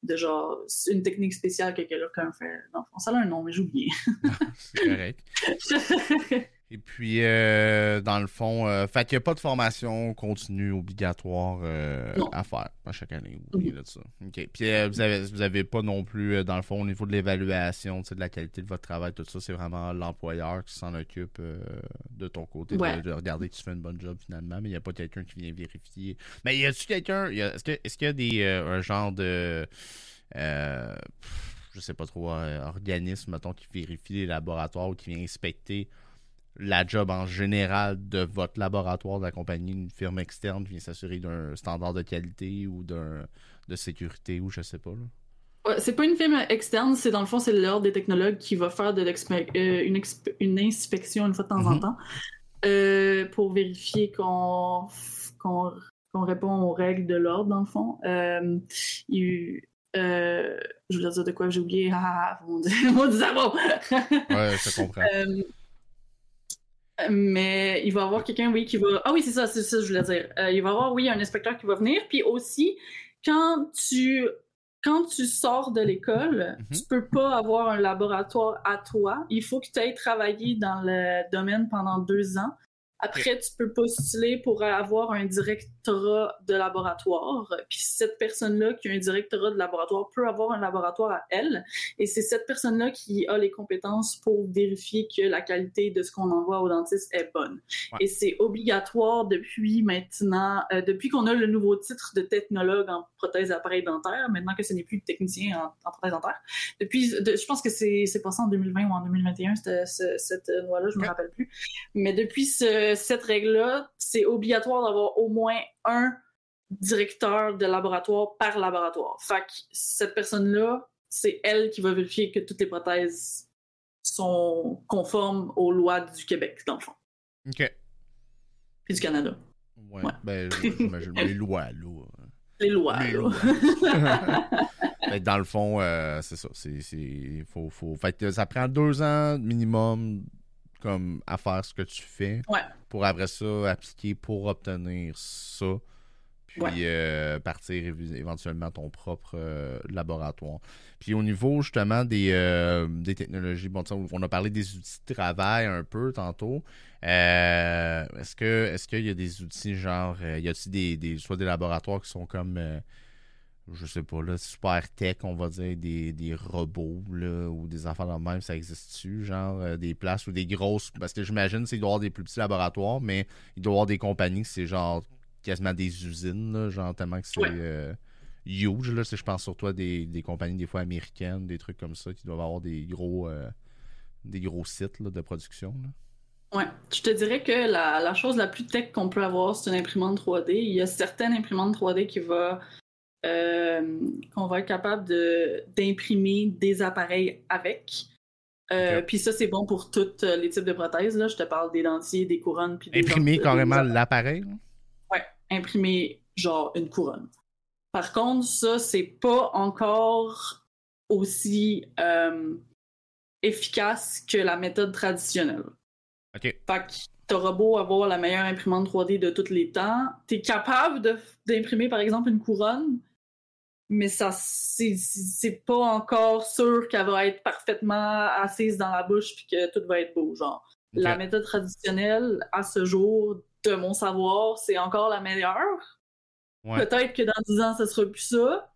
de genre une technique spéciale que quelqu'un fait. Non, ça a un nom, mais j'ai oublié. C'est correct. Et puis, euh, dans le fond, euh, fait qu'il n'y a pas de formation continue obligatoire euh, à faire à chaque année. Oubliez de ça. OK. Puis, vous n'avez vous avez pas non plus, dans le fond, au niveau de l'évaluation, de la qualité de votre travail, tout ça, c'est vraiment l'employeur qui s'en occupe de ton côté, de, regarder que tu fais une bonne job finalement, mais il n'y a pas quelqu'un qui vient vérifier. Mais y a-tu quelqu'un, est-ce qu'il est y a des, un genre de. je sais pas trop, organisme, mettons, qui vérifie les laboratoires ou qui vient inspecter la job en général de votre laboratoire, d'accompagner une firme externe qui vient s'assurer d'un standard de qualité ou d'un de sécurité ou je sais pas. c'est pas une firme externe, c'est dans le fond, c'est l'ordre des technologues qui va faire de euh, une, une, inspection une fois de temps en mm-hmm. temps euh, pour vérifier qu'on répond aux règles de l'ordre, dans le fond. Euh, je voulais dire de quoi j'ai oublié? Ah, mon dieu, mon dieu, ouais, je comprends. Mais il va y avoir quelqu'un, oui, qui va. Ah oui, c'est ça, c'est ça que je voulais dire. Euh, il va y avoir, oui, un inspecteur qui va venir. Puis aussi, quand tu quand tu sors de l'école, mhm. tu peux pas avoir un laboratoire à toi. Il faut que tu aies travaillé dans le domaine pendant deux ans. Après, tu peux postuler pour avoir un directorat de laboratoire. Puis cette personne-là qui a un directorat de laboratoire peut avoir un laboratoire à elle. Et c'est cette personne-là qui a les compétences pour vérifier que la qualité de ce qu'on envoie au dentiste est bonne. Et c'est obligatoire depuis maintenant, euh, depuis qu'on a le nouveau titre de technologue en prothèse appareil dentaire, maintenant que ce n'est plus technicien en, prothèse dentaire. Depuis, je pense que c'est passé en 2020 ou en 2021, cette, cette loi-là, je ne me rappelle plus. Mais depuis ce cette règle-là, c'est obligatoire d'avoir au moins un directeur de laboratoire par laboratoire. Fait que cette personne-là, c'est elle qui va vérifier que toutes les prothèses sont conformes aux lois du Québec, dans le fond. OK. Puis du Canada. Ouais, ben, j'imagine les lois, là. Les lois, les lois. Ben, dans le fond, euh, c'est ça. C'est, faut, faut... Fait ça prend deux ans minimum comme à faire ce que tu fais pour après ça appliquer pour obtenir ça puis euh, partir éventuellement ton propre euh, laboratoire. Puis au niveau justement des, euh, des technologies, bon, on a parlé des outils de travail un peu tantôt. est-ce que est-ce qu'il y a des outils genre y a-t-il des, des, soit des laboratoires qui sont comme je sais pas, là, super tech, on va dire, des, des robots, là, ou des enfants le même, ça existe-tu, genre, euh, des places ou des grosses, parce que j'imagine qu'il doit y avoir des plus petits laboratoires, mais il doit y avoir des compagnies c'est genre quasiment des usines, là, genre tellement que c'est euh, huge, là, je pense surtout à des, des compagnies des fois américaines, des trucs comme ça, qui doivent avoir des gros, euh, des gros sites de production. Ouais, je te dirais que la, chose la plus tech qu'on peut avoir, c'est une imprimante 3D. Il y a certaines imprimantes 3D qui euh, qu'on va être capable d'imprimer des appareils avec. Euh, puis ça, c'est bon pour tous les types de prothèses. Là. Je te parle des dentiers, des couronnes. Puis des imprimer carrément l'appareil? Ouais, imprimer genre une couronne. Par contre, ça, c'est pas encore aussi euh, efficace que la méthode traditionnelle. OK. Fait que t'auras beau avoir la meilleure imprimante 3D de tous les temps, t'es capable d'imprimer, par exemple, une couronne, mais ça, c'est pas encore sûr qu'elle va être parfaitement assise dans la bouche puis que tout va être beau, genre. La méthode traditionnelle, à ce jour, de mon savoir, c'est encore la meilleure. Peut-être que dans 10 ans, ce sera plus ça.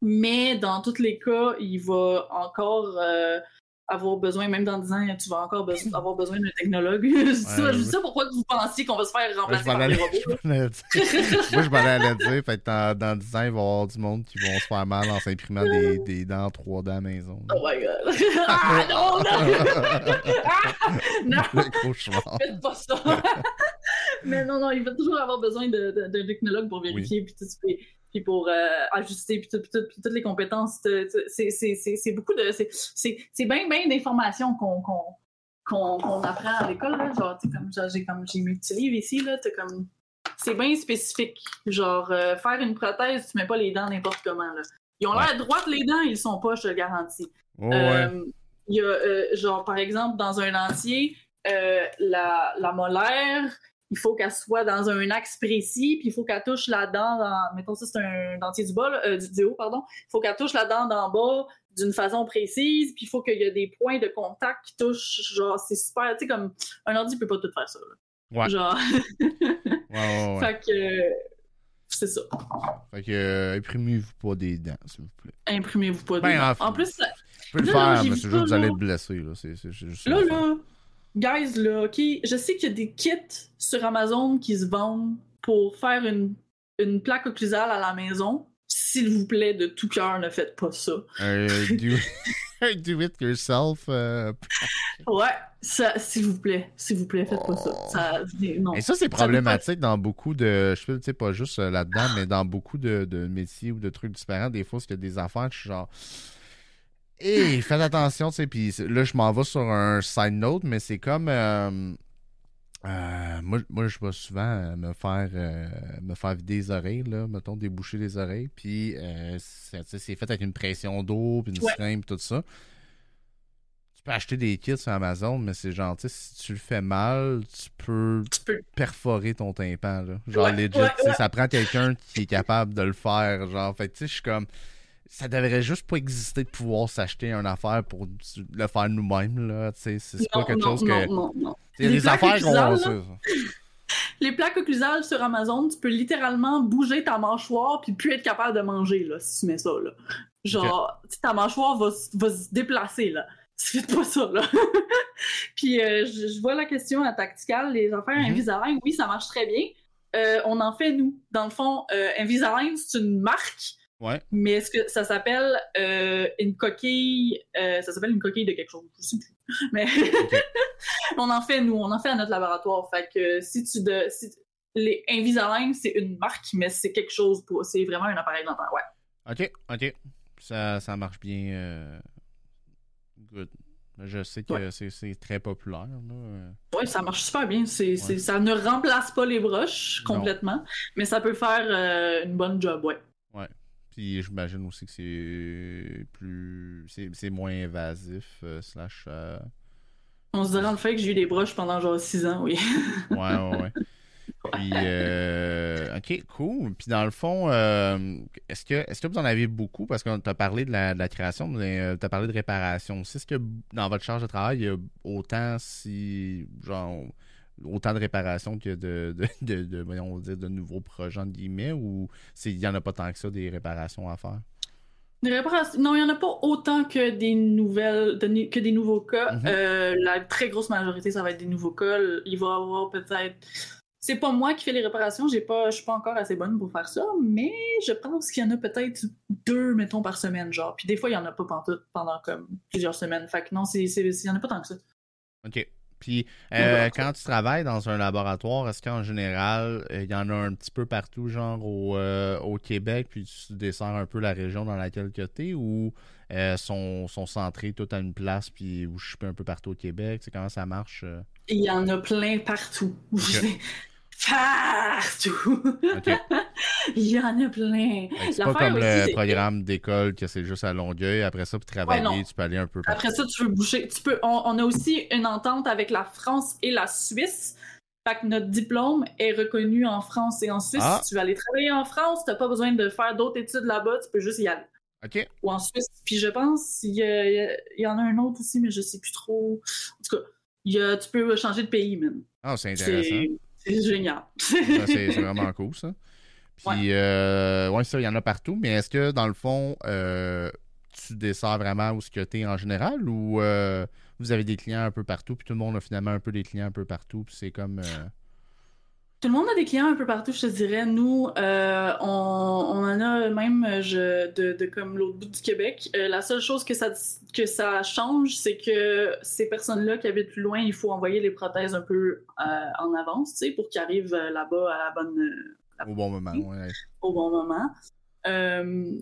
Mais dans tous les cas, il va encore euh, avoir besoin, même dans 10 ans, tu vas encore avoir besoin d'un technologue. je sais ça pourquoi vous pensiez qu'on va se faire remplacer par des robots. Moi, je m'en allais dire, fait dans, dans 10 ans, il va y avoir du monde qui vont se faire mal en s'imprimant des, des dents 3D à la maison. Oh my god! ah non, non! ah, non! Faites pas ça! Mais non, non, il va toujours avoir besoin d'un technologue pour vérifier, puis tout, puis pour euh, ajuster, puis, toutes les compétences. C'est beaucoup de. C'est bien, bien d'informations qu'on qu'on apprend à l'école. Genre, comme j'ai comme j'ai mes petits livres ici, là, comme. C'est bien spécifique. Genre, euh, faire une prothèse, tu mets pas les dents n'importe comment. Là. Ils ont l'air droites les dents, ils sont pas, je te le garantis. Euh, il y a, genre, par exemple, dans un dentier, la, la molaire, il faut qu'elle soit dans un axe précis, puis il faut qu'elle touche la dent, dans, mettons ça c'est un dentier du bas, euh, du, haut, pardon, il faut qu'elle touche la dent d'en bas d'une façon précise, puis il faut qu'il y ait des points de contact qui touchent, genre, c'est super, tu sais, comme, un ordi peut pas tout faire ça, là. Ouais. Genre... ouais, Fait que... C'est ça. Fait que, euh, imprimez-vous pas des dents, s'il vous plaît. Imprimez-vous pas des ben, dents. En, plus, ça... Je peux le faire, mais c'est juste que vous allez être blessé, là. C'est juste là, là, guys, là, OK, je sais qu'il y a des kits sur Amazon qui se vendent pour faire une, une plaque occlusale à la maison. S'il vous plaît, de tout cœur, ne faites pas ça. Euh, do, it yourself. Euh, ouais, ça, s'il vous plaît, s'il vous plaît, faites pas ça. ça non. Et ça, c'est problématique dans beaucoup de. Je sais pas juste euh, là-dedans, mais dans beaucoup de, de, métiers ou de trucs différents. Des fois, qu'il y a des affaires, je suis genre. Et faites attention, tu sais, puis là, je m'en vais sur un side note, mais c'est comme... Euh, euh, moi, moi, je vais souvent euh, me faire me faire vider les oreilles, là, mettons, déboucher les oreilles, puis c'est fait avec une pression d'eau, puis une seringue, tout ça. Tu peux acheter des kits sur Amazon, mais c'est genre, tu sais, si tu le fais mal, tu peux, perforer ton tympan, là. Genre, legit, ça prend quelqu'un qui est capable de le faire, genre, fait tu sais, je suis comme ça devrait juste pas exister de pouvoir s'acheter une affaire pour le faire nous-mêmes. Là. C'est, pas quelque chose que. Non, non, a des affaires qu'on. Les plaques occlusales sur Amazon, tu peux littéralement bouger ta mâchoire puis plus être capable de manger là, si tu mets ça. Là. Genre, ta mâchoire va, va, se déplacer. là. Faites pas ça, là. puis euh, je, vois la question à Tactical, les affaires mm Invisalign, oui, ça marche très bien. Euh, on en fait, nous. Dans le fond, euh, Invisalign, c'est une marque mais est-ce que ça s'appelle euh, une coquille euh, Ça s'appelle une coquille de quelque chose, je sais plus. Mais on en fait nous, on en fait à notre laboratoire. Fait que si tu de les Invisalign, c'est une marque, mais c'est quelque chose pour c'est vraiment un appareil dentaire, ouais. OK, OK. Ça, ça marche bien euh, good. Je sais que c'est très populaire. Oui, ça marche super bien. C'est, ça ne remplace pas les broches complètement, mais ça peut faire une bonne job, ouais. Puis j'imagine aussi que c'est plus. C'est moins invasif, euh, slash. Euh, On se dirait le fait que j'ai eu des broches pendant genre 6 ans, oui. ouais, ouais, ouais. Puis, euh, ok, cool. Puis dans le fond, est-ce que, est que vous en avez beaucoup? Parce qu'on t'a parlé de la, de la création, mais tu as parlé de réparation aussi. Est-ce que dans votre charge de travail, il y a autant si, genre, autant de réparations que de, de, de, voyons dire, de nouveaux projets, entre guillemets, ou il n'y en a pas tant que ça des réparations à faire? Des réparations... Non, il n'y en a pas autant que des nouvelles, que des nouveaux cas. Mm-hmm. Euh, la très grosse majorité, ça va être des nouveaux cas. Il va y avoir peut-être c'est pas moi qui fais les réparations, j'ai pas, je suis pas encore assez bonne pour faire ça, mais je pense qu'il y en a peut-être deux, mettons, par semaine, genre. Puis des fois, il y en a pas pendant, pendant comme plusieurs semaines. Fait que non, il y en a pas tant que ça. OK. Puis euh, quand tu travailles dans un laboratoire, est-ce qu'en général, euh, il y en a un petit peu partout, genre au, euh, au Québec, puis tu descends un peu la région dans laquelle tu es, ou sont, sont centrés tout à une place, puis où je suis un peu partout au Québec? C'est comment ça marche? Il y en a plein partout. partout. Il y en a plein. C'est pas comme le programme d'école que c'est juste à Longueuil. Après ça, pour travailler, tu peux aller un peu partout. Après ça, tu veux boucher. Tu peux... On, a aussi une entente avec la France et la Suisse. Fait que notre diplôme est reconnu en France et en Suisse. Ah. Si tu veux aller travailler en France, tu n'as pas besoin de faire d'autres études là-bas, tu peux juste y aller. OK. Ou en Suisse. Puis je pense qu'il y, y, en a un autre aussi, mais je sais plus trop. En tout cas, tu peux changer de pays, même. Ah, c'est intéressant. C'est génial. c'est vraiment cool, ça. Puis, euh, ouais, ça, il y en a partout, mais est-ce que, dans le fond, euh, tu descends vraiment où ce que tu es en général ou euh, vous avez des clients un peu partout, puis tout le monde a finalement un peu des clients un peu partout, puis c'est comme. Tout le monde a des clients un peu partout, je te dirais. Nous, on, on, en a même je, de, de, comme l'autre bout du Québec. la seule chose que ça, que ça change, c'est que ces personnes-là qui habitent plus loin, il faut envoyer les prothèses un peu en avance, tu sais, pour qu'ils arrivent là-bas à la bonne au bon moment, ouais. Au bon moment. Euh,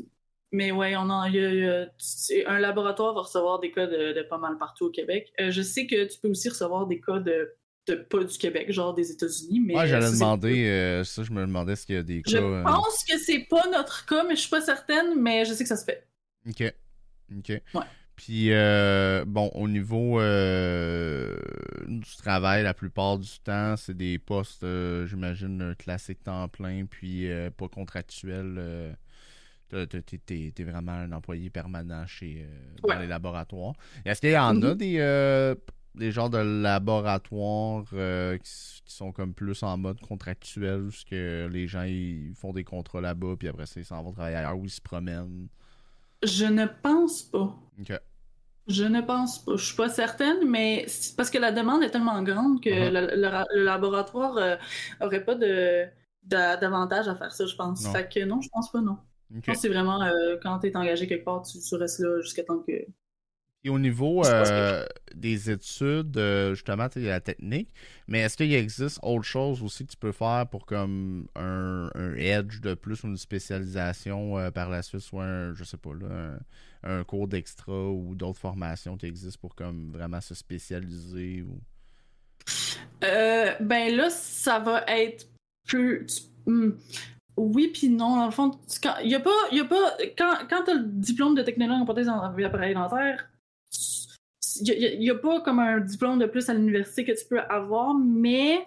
mais ouais, on a, un laboratoire va recevoir des cas de, pas mal partout au Québec. Euh, je sais que tu peux aussi recevoir des cas de, pas du Québec, genre des États-Unis. Mais ouais, j'allais demander, euh, ça, je me demandais s'il y a des cas. Je pense que c'est pas notre cas, mais je suis pas certaine, mais je sais que ça se fait. Ok. Ok. Ouais. Puis, euh, bon, au niveau euh, du travail, la plupart du temps, c'est des postes, euh, j'imagine, classiques temps plein, puis pas contractuels. T'es es vraiment un employé permanent chez dans les laboratoires. Est-ce qu'il y en a mm-hmm. des, des genres de laboratoires qui, sont comme plus en mode contractuel, où que les gens ils font des contrats là-bas, puis après ça, ils s'en vont travailler ailleurs, où ils se promènent? Je ne pense pas. OK. Je ne pense pas. Je suis pas certaine, mais parce que la demande est tellement grande que uh-huh. le, laboratoire n'aurait euh, aurait pas de d'avantage à faire ça, je pense. Fait que non, je pense pas, non. Je pense que c'est vraiment euh, quand tu es engagé quelque part, tu, restes là jusqu'à temps que. Et au niveau euh, des études, justement, il y a la technique, mais est-ce qu'il existe autre chose aussi que tu peux faire pour comme un, edge de plus ou une spécialisation par la suite, soit un, je sais pas, là, un cours d'extra ou d'autres formations qui existent pour comme vraiment se spécialiser ou? Euh, ben là ça va être plus hmm, oui puis non. Dans le fond il y a pas y a pas quand quand t'as le diplôme de technologue en prothèse appareil dentaire il n'y a, pas comme un diplôme de plus à l'université que tu peux avoir, mais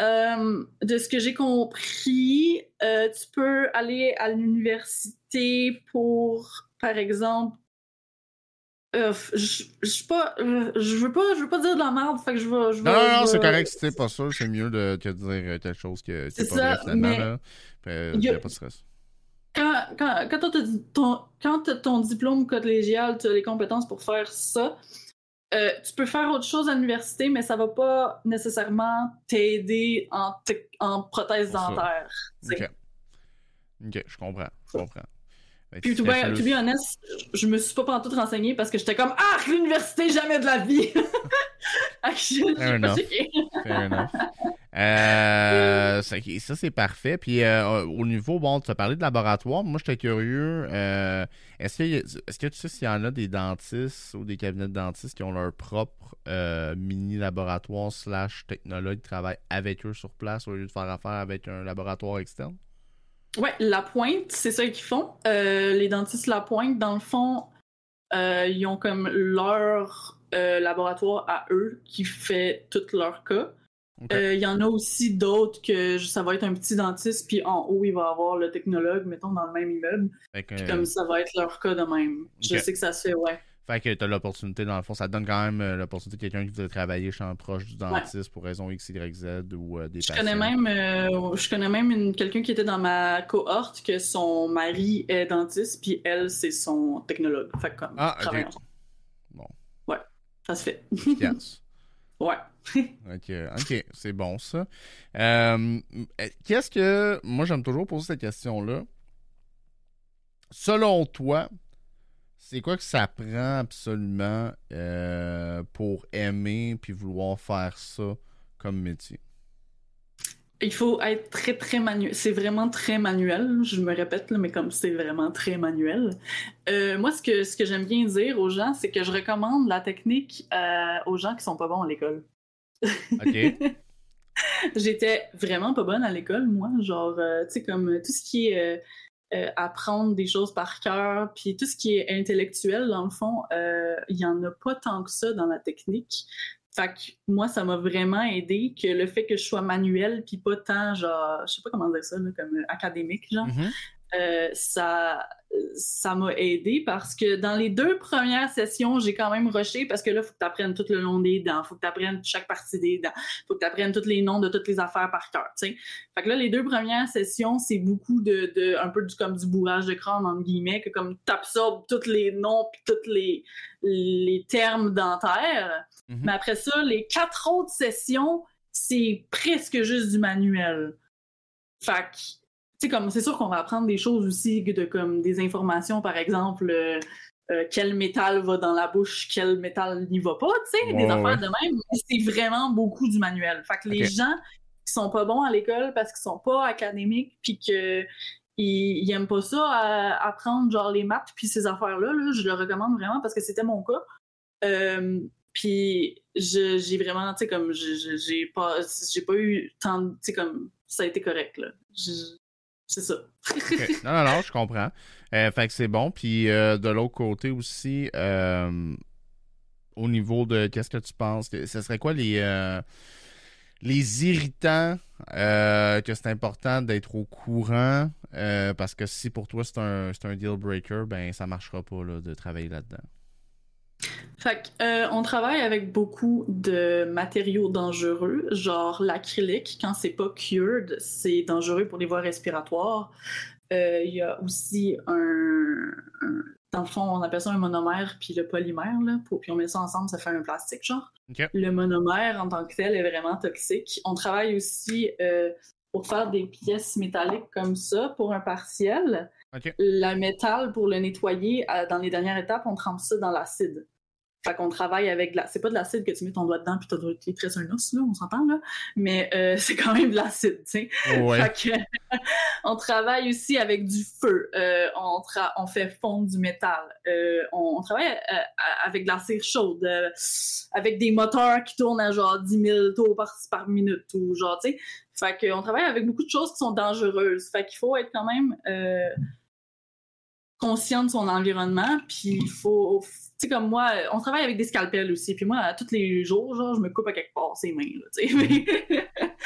euh, de ce que j'ai compris, euh, tu peux aller à l'université pour par exemple, euh, je, je pas, je veux pas, je veux pas dire de la merde, fait que je vais. Je non, non, non, c'est correct si t'es pas sûr, c'est mieux de te dire quelque chose que c'est pas ça, vrai finalement. Mais... Là. a... pas de stress. Quand, quand, quand t'as ton, quand ton diplôme collégial, tu as les compétences pour faire ça, euh, tu peux faire autre chose à l'université, mais ça va pas nécessairement t'aider en, en prothèse dentaire. Ok. Ok, je comprends. Je comprends. Puis, tout bien, to be honest, je me suis pas tout renseigné parce que j'étais comme Ah, l'université, jamais de la vie! Fair enough. Fair enough. Euh, ça, c'est parfait. Puis euh, au niveau, bon, tu as parlé de laboratoire. Moi, j'étais curieux. Euh, est-ce, que, est-ce que tu sais s'il y en a des dentistes ou des cabinets de dentistes qui ont leur propre mini laboratoire slash technologue qui travaillent avec eux sur place au lieu de faire affaire avec un laboratoire externe? Ouais, la pointe, c'est ça qu'ils font. Euh, les dentistes la pointe, dans le fond, euh, ils ont comme leur euh, laboratoire à eux qui fait tous leurs cas. Il y en a aussi d'autres que ça va être un petit dentiste, puis en haut, il va avoir le technologue, mettons, dans le même immeuble. comme ça va être leur cas de même. Je sais que ça se fait, ouais. Fait que tu as l'opportunité, dans le fond, ça te donne quand même euh, l'opportunité de quelqu'un qui veut travailler champ proche du dentiste pour raison X, Y, Z ou euh, des je patients. Connais même, euh, je connais même quelqu'un qui était dans ma cohorte que son mari est dentiste, puis elle, c'est son technologue. Fait comme, ah, ok. Bon. Ouais, ça se fait. Efficace. ouais. ok, ok, c'est bon ça. Euh, qu'est-ce que. Moi, j'aime toujours poser cette question-là. Selon toi, c'est quoi que ça prend absolument euh, pour aimer puis vouloir faire ça comme métier? Il faut être très, très manuel. C'est vraiment très manuel. Je me répète, mais comme c'est vraiment très manuel. Euh, moi, ce que, ce que j'aime bien dire aux gens, c'est que je recommande la technique euh, aux gens qui sont pas bons à l'école. OK. J'étais vraiment pas bonne à l'école, moi. Genre, tu sais, comme tout ce qui est apprendre des choses par cœur, puis tout ce qui est intellectuel, dans le fond, il y en a pas tant que ça dans la technique. Fait que moi, ça m'a vraiment aidé que le fait que je sois manuel puis pas tant genre, je sais pas comment dire ça, comme académique, genre, mm-hmm. euh, ça ça m'a aidé parce que dans les deux premières sessions, j'ai quand même rushé parce que là, il faut que tu apprennes tout le long des dents, il faut que tu apprennes chaque partie des dents, il faut que tu apprennes tous les noms de toutes les affaires par cœur. Fait que là, les deux premières sessions, c'est beaucoup de, de, un peu du, comme du bourrage de crâne, entre guillemets, que comme tu absorbes tous les noms puis tous les, les termes dentaires. Mm-hmm. Mais après ça, les quatre autres sessions, c'est presque juste du manuel. Fait que comme c'est sûr qu'on va apprendre des choses aussi de comme des informations, par exemple. Euh, euh, quel métal va dans la bouche, quel métal n'y va pas, tu sais, des affaires de même. C'est vraiment beaucoup du manuel. Fait que les gens qui sont pas bons à l'école parce qu'ils sont pas académiques, puis qu'ils ils, aiment pas ça à, apprendre genre les maths puis ces affaires-là, je le recommande vraiment parce que c'était mon cas. Euh, puis j'ai vraiment, tu sais, comme j'ai pas, j'ai pas eu tant, tu sais, comme ça a été correct là. C'est ça. Non, non, non, je comprends. Euh, fait que c'est bon. Puis euh, de l'autre côté aussi, euh, au niveau de qu'est-ce que tu penses, ce serait quoi les, les irritants que c'est important d'être au courant? parce que si pour toi c'est un, un deal breaker, ben ça marchera pas là, de travailler là-dedans. Fait euh, on travaille avec beaucoup de matériaux dangereux, genre l'acrylique, quand c'est pas cured, c'est dangereux pour les voies respiratoires. Euh, il y a aussi un, Dans le fond, on appelle ça un monomère, puis le polymère, là, puis on met ça ensemble, ça fait un plastique, genre. Le monomère, en tant que tel, est vraiment toxique. On travaille aussi euh, pour faire des pièces métalliques comme ça, pour un partiel. La métal, pour le nettoyer, dans les dernières étapes, on trempe ça dans l'acide. Fait qu'on travaille avec de la... C'est pas de l'acide que tu mets ton doigt dedans puis t'as tresses un os, là, on s'entend, là. Mais euh, c'est quand même de l'acide, tu sais. Fait que, on travaille aussi avec du feu. Euh, on, on fait fondre du métal. Euh, on... travaille avec de la cire chaude, avec des moteurs qui tournent à genre 10 000 tours par, par minute ou genre, tu sais. Fait qu'on travaille avec beaucoup de choses qui sont dangereuses. Fait qu'il faut être quand même conscient de son environnement, puis il faut, sais, comme moi, on travaille avec des scalpels aussi, puis moi, tous les jours, genre, je me coupe à quelque part ses mains, là, tu sais.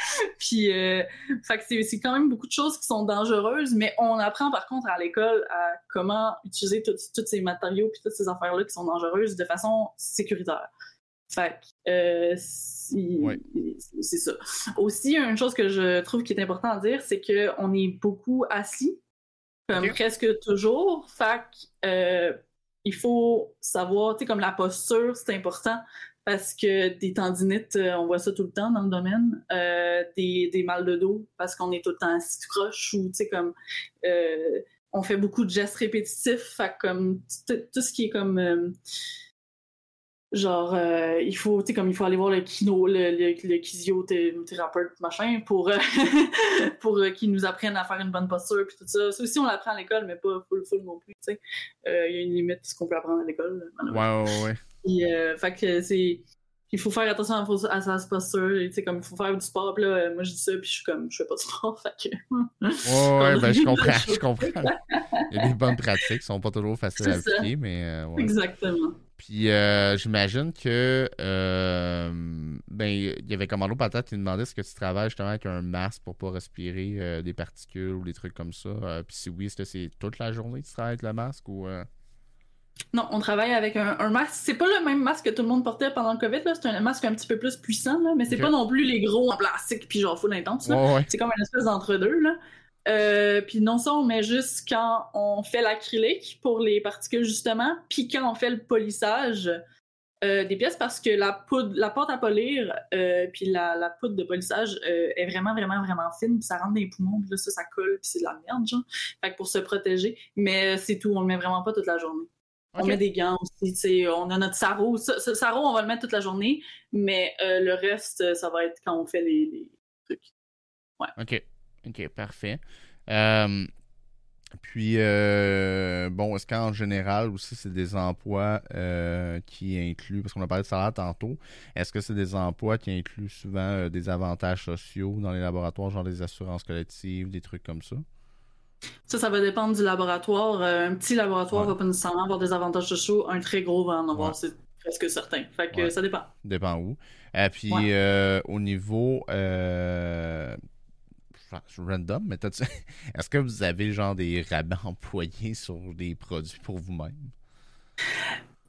puis, euh, fait que c'est quand même beaucoup de choses qui sont dangereuses, mais on apprend par contre à l'école à comment utiliser tous ces matériaux puis toutes ces affaires-là qui sont dangereuses de façon sécuritaire. Fait que, euh, c'est ça. Aussi, une chose que je trouve qui est important à dire, c'est qu'on est beaucoup assis comme presque toujours. Fait euh, il faut savoir, tu sais, comme la posture, c'est important parce que des tendinites, euh, on voit ça tout le temps dans le domaine, euh, des, des mal de dos parce qu'on est tout le temps assis croche ou, tu sais, comme on fait beaucoup de gestes répétitifs, fait comme tout ce qui est comme genre euh, il faut tu sais comme il faut aller voir le kino le, le, le machin pour euh, pour euh, qu'ils nous apprennent à faire une bonne posture puis tout ça. Ça aussi on l'apprend à l'école mais pas full full non plus tu sais. Il y a une limite ce qu'on peut apprendre à l'école ouais ouais ouais. Fait que c'est il faut faire attention à, sa posture tu sais comme il faut faire du sport puis là moi je dis ça puis je suis comme je fais pas de sport fait que ouais, ouais ben je comprends je comprends. Il y a des bonnes pratiques qui sont pas toujours faciles à appliquer mais ouais. exactement puis euh, j'imagine que euh, ben il y avait Commando Patate qui demandait est-ce que tu travailles justement avec un masque pour pas respirer euh, des particules ou des trucs comme ça. puis si oui, est-ce que c'est toute la journée que tu travailles avec le masque ou Non, on travaille avec un, masque. C'est pas le même masque que tout le monde portait pendant le COVID, c'est un masque un petit peu plus puissant, là, mais c'est pas non plus les gros en plastique puis genre full intense. C'est comme une espèce d'entre-deux. là. Euh, puis non ça, on met juste quand on fait l'acrylique pour les particules justement, puis quand on fait le polissage, Euh, des pièces parce que la poudre, la pâte à polir, euh, puis la, la, poudre de polissage euh, est vraiment, vraiment, vraiment fine, puis ça rentre dans les poumons, puis là, ça, ça colle, puis c'est de la merde, genre. Fait que pour se protéger, mais c'est tout, on le met vraiment pas toute la journée. On met des gants aussi, tu sais, on a notre sarreau. Ça, sarreau, on va le mettre toute la journée, mais le reste, ça va être quand on fait les, les trucs. Ouais. OK. OK, parfait. Euh, puis, euh, bon, est-ce qu'en général aussi, c'est des emplois euh, qui incluent, parce qu'on a parlé de salaire tantôt, est-ce que c'est des emplois qui incluent souvent euh, des avantages sociaux dans les laboratoires, genre des assurances collectives, des trucs comme ça? Ça, ça va dépendre du laboratoire. un petit laboratoire va pas nécessairement avoir des avantages sociaux, un très gros va en avoir, c'est presque certain. Fait que ça dépend. Dépend où. Et puis, au niveau random, mais est-ce que vous avez genre des rabais employés sur des produits pour vous-même?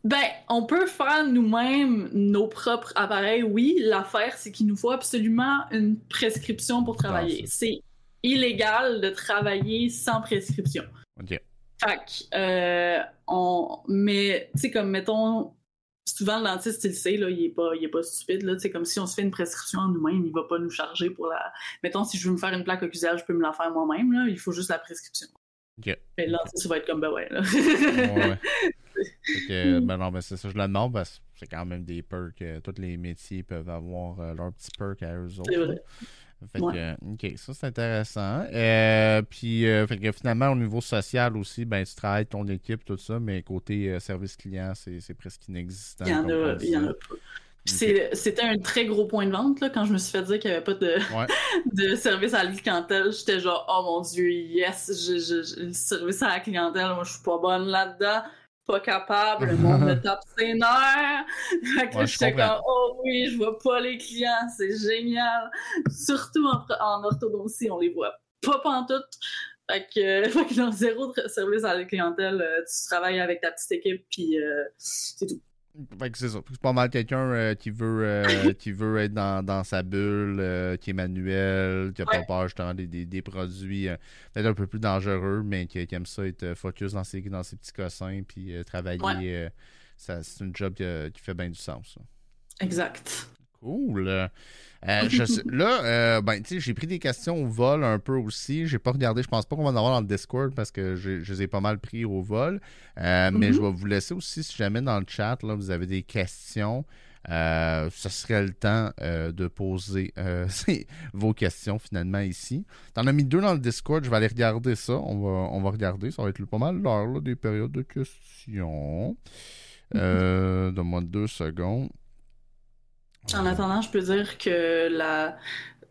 Ben, on peut faire nous-mêmes nos propres appareils, oui. L'affaire, c'est qu'il nous faut absolument une prescription pour travailler. C'est illégal de travailler sans prescription. OK. Fait euh, on... Mais, tu sais, comme, mettons, souvent le dentiste il le sait là, il est pas il est pas stupide là, c'est comme si on se fait une prescription en nous-mêmes, il va pas nous charger pour la mettons si je veux me faire une plaque occlusale, je peux me la faire moi-même là, il faut juste la prescription. Et le dentiste va être comme ben ouais là. ouais. que, ben non, ben c'est ça, je le demande parce que c'est quand même des perks. Euh, tous les métiers peuvent avoir euh, leurs petits perks à eux autres. C'est vrai. Fait que, ok, ça c'est intéressant. Euh, puis, euh, fait que finalement, au niveau social aussi, ben, tu travailles ton équipe, tout ça, mais côté euh, service client, c'est presque inexistant. Il y en a, il y en a pas. C'était un très gros point de vente là, quand je me suis fait dire qu'il n'y avait pas de, de service à la clientèle. J'étais genre, oh mon dieu, yes, je, le service à la clientèle, moi je suis pas bonne là-dedans pas capable, le monde me tape ses nerfs. Fait que j'étais comme, oh oui, je vois pas les clients, c'est génial. Surtout en, en, orthodontie, on les voit pas pantoute. Fait que, fait que dans zéro service à la clientèle, euh, tu travailles avec ta petite équipe, puis euh, c'est tout c'est ça. C'est pas mal quelqu'un euh, qui veut euh, qui veut être dans, dans sa bulle, euh, qui est manuel, qui a pas peur justement des, des, produits peut-être un peu plus dangereux, mais qui, aime ça être focus dans ses, dans ses petits cossins puis travailler. c'est une job qui, fait bien du sens. Exact. Cool. Euh, là, euh, ben, j'ai pris des questions au vol un peu aussi. J'ai pas regardé, je pense pas qu'on va en avoir dans le Discord parce que je, les ai pas mal pris au vol. Euh, mais je mhm. vais vous laisser aussi, si jamais dans le chat, là, vous avez des questions. ce serait le temps de poser vos questions finalement ici. T'en as mis deux dans le Discord, je vais aller regarder ça. On va, on va regarder, ça va être pas mal l'heure des périodes de questions. Mhm. Donne-moi deux secondes. En attendant, je peux dire que la,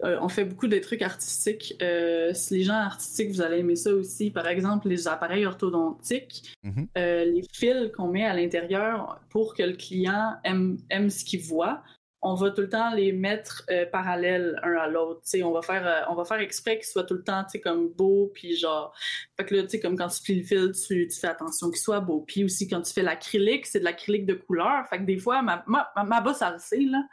euh, on fait beaucoup de trucs artistiques. Euh, si les gens artistiques, vous allez aimer ça aussi. Par exemple, les appareils orthodontiques, mm-hmm. euh, les fils qu'on met à l'intérieur pour que le client aime, aime ce qu'il voit on va tout le temps les mettre euh, parallèles un à l'autre. On va faire euh, on va faire exprès qu'ils soient tout le temps comme beau puis genre fait que là tu sais comme quand tu plies le fil tu, tu fais attention qu'il soit beau. Puis aussi quand tu fais l'acrylique, c'est de l'acrylique de couleur. Fait que des fois ma ma, ma boss elle le sait là,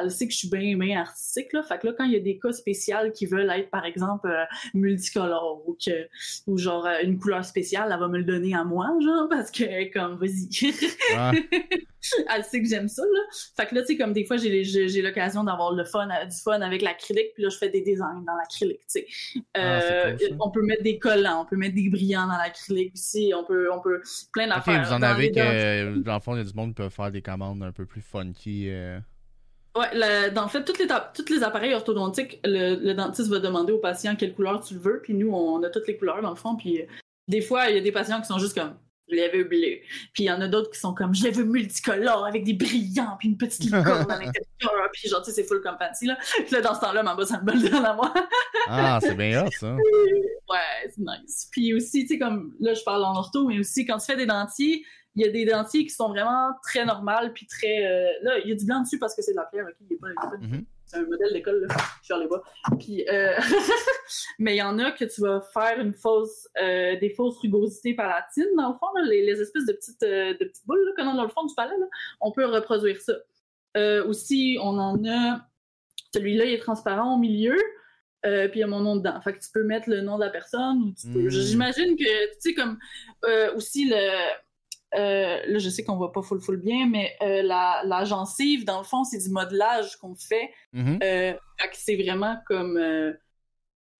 elle sait que je suis bien bien artistique là. Fait que là quand il y a des cas spéciaux qui veulent être par exemple euh, multicolores ou que ou genre une couleur spéciale, elle va me le donner à moi genre parce que comme vas-y. elle sait que j'aime ça là. Fait que là tu sais comme des fois j'ai j'ai l'occasion d'avoir le fun, du fun avec l'acrylique, puis là, je fais des designs dans l'acrylique, tu sais. Ah, euh, on peut mettre des collants, on peut mettre des brillants dans l'acrylique aussi, on peut, on peut, plein d'affaires. vous en avez que, dans le fond, il y a du monde qui peut faire des commandes un peu plus funky. Euh... Ouais, dans le fait, toutes les, toutes les appareils orthodontiques, le, dentiste va demander au patient quelle couleur tu le veux, puis nous, on a toutes les couleurs dans le fond, puis des fois, il y a des patients qui sont juste comme je les veux bleu. Puis il y en a d'autres qui sont comme, je les veux multicolores avec des brillants, puis une petite licorne à l'intérieur. Puis genre, tu sais, c'est full comme fancy, là. Puis là, dans ce temps-là, ma boss, elle me dans la moi. ah, c'est bien hot, ça. Ouais, c'est nice. Puis aussi, tu sais, comme, là, je parle en ortho, mais aussi, quand tu fais des dentiers, il y a des dentiers qui sont vraiment très normales, puis très... Euh, là, il y a du blanc dessus parce que c'est de la pierre, OK? Il n'y a pas, c'est un modèle d'école, là. Je suis allée voir. Puis, euh... mais il y en a que tu vas faire une fausse, euh, des fausses rugosités palatines, dans le fond, là, les, les, espèces de petites, euh, de petites boules, qu'on a dans le fond du palais, là. On peut reproduire ça. Euh, aussi, on en a, celui-là, il est transparent au milieu. Euh, puis il y a mon nom dedans. Fait que tu peux mettre le nom de la personne ou tu peux. Hmm. J'imagine que, tu sais, comme aussi le là, je sais qu'on voit pas full full bien, mais la, la gencive, dans le fond, c'est du modelage qu'on fait. Mm-hmm. c'est vraiment comme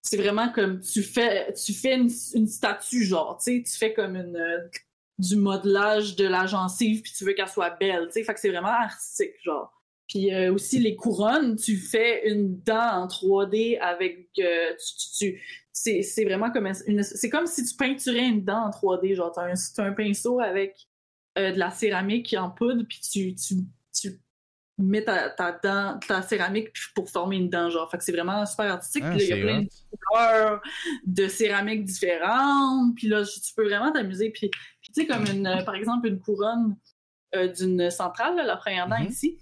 c'est vraiment comme tu fais tu fais une, statue genre tu sais tu fais comme une du modelage de la gencive puis tu veux qu'elle soit belle tu sais fait que c'est vraiment artistique genre puis euh, aussi les couronnes tu fais une dent en 3D avec euh, tu, c'est vraiment comme une c'est comme si tu peinturais une dent en 3D genre t'as un, un pinceau avec euh, de la céramique en poudre puis tu, tu, tu mets ta, ta, dent, ta céramique pour former une dent, genre. Fait que c'est vraiment super artistique. Ah, puis il y a plein de couleurs de céramique différentes. Puis là, tu peux vraiment t'amuser. Puis, tu sais, comme une, euh, par exemple, une couronne euh, d'une centrale, la première dent mm-hmm. ici.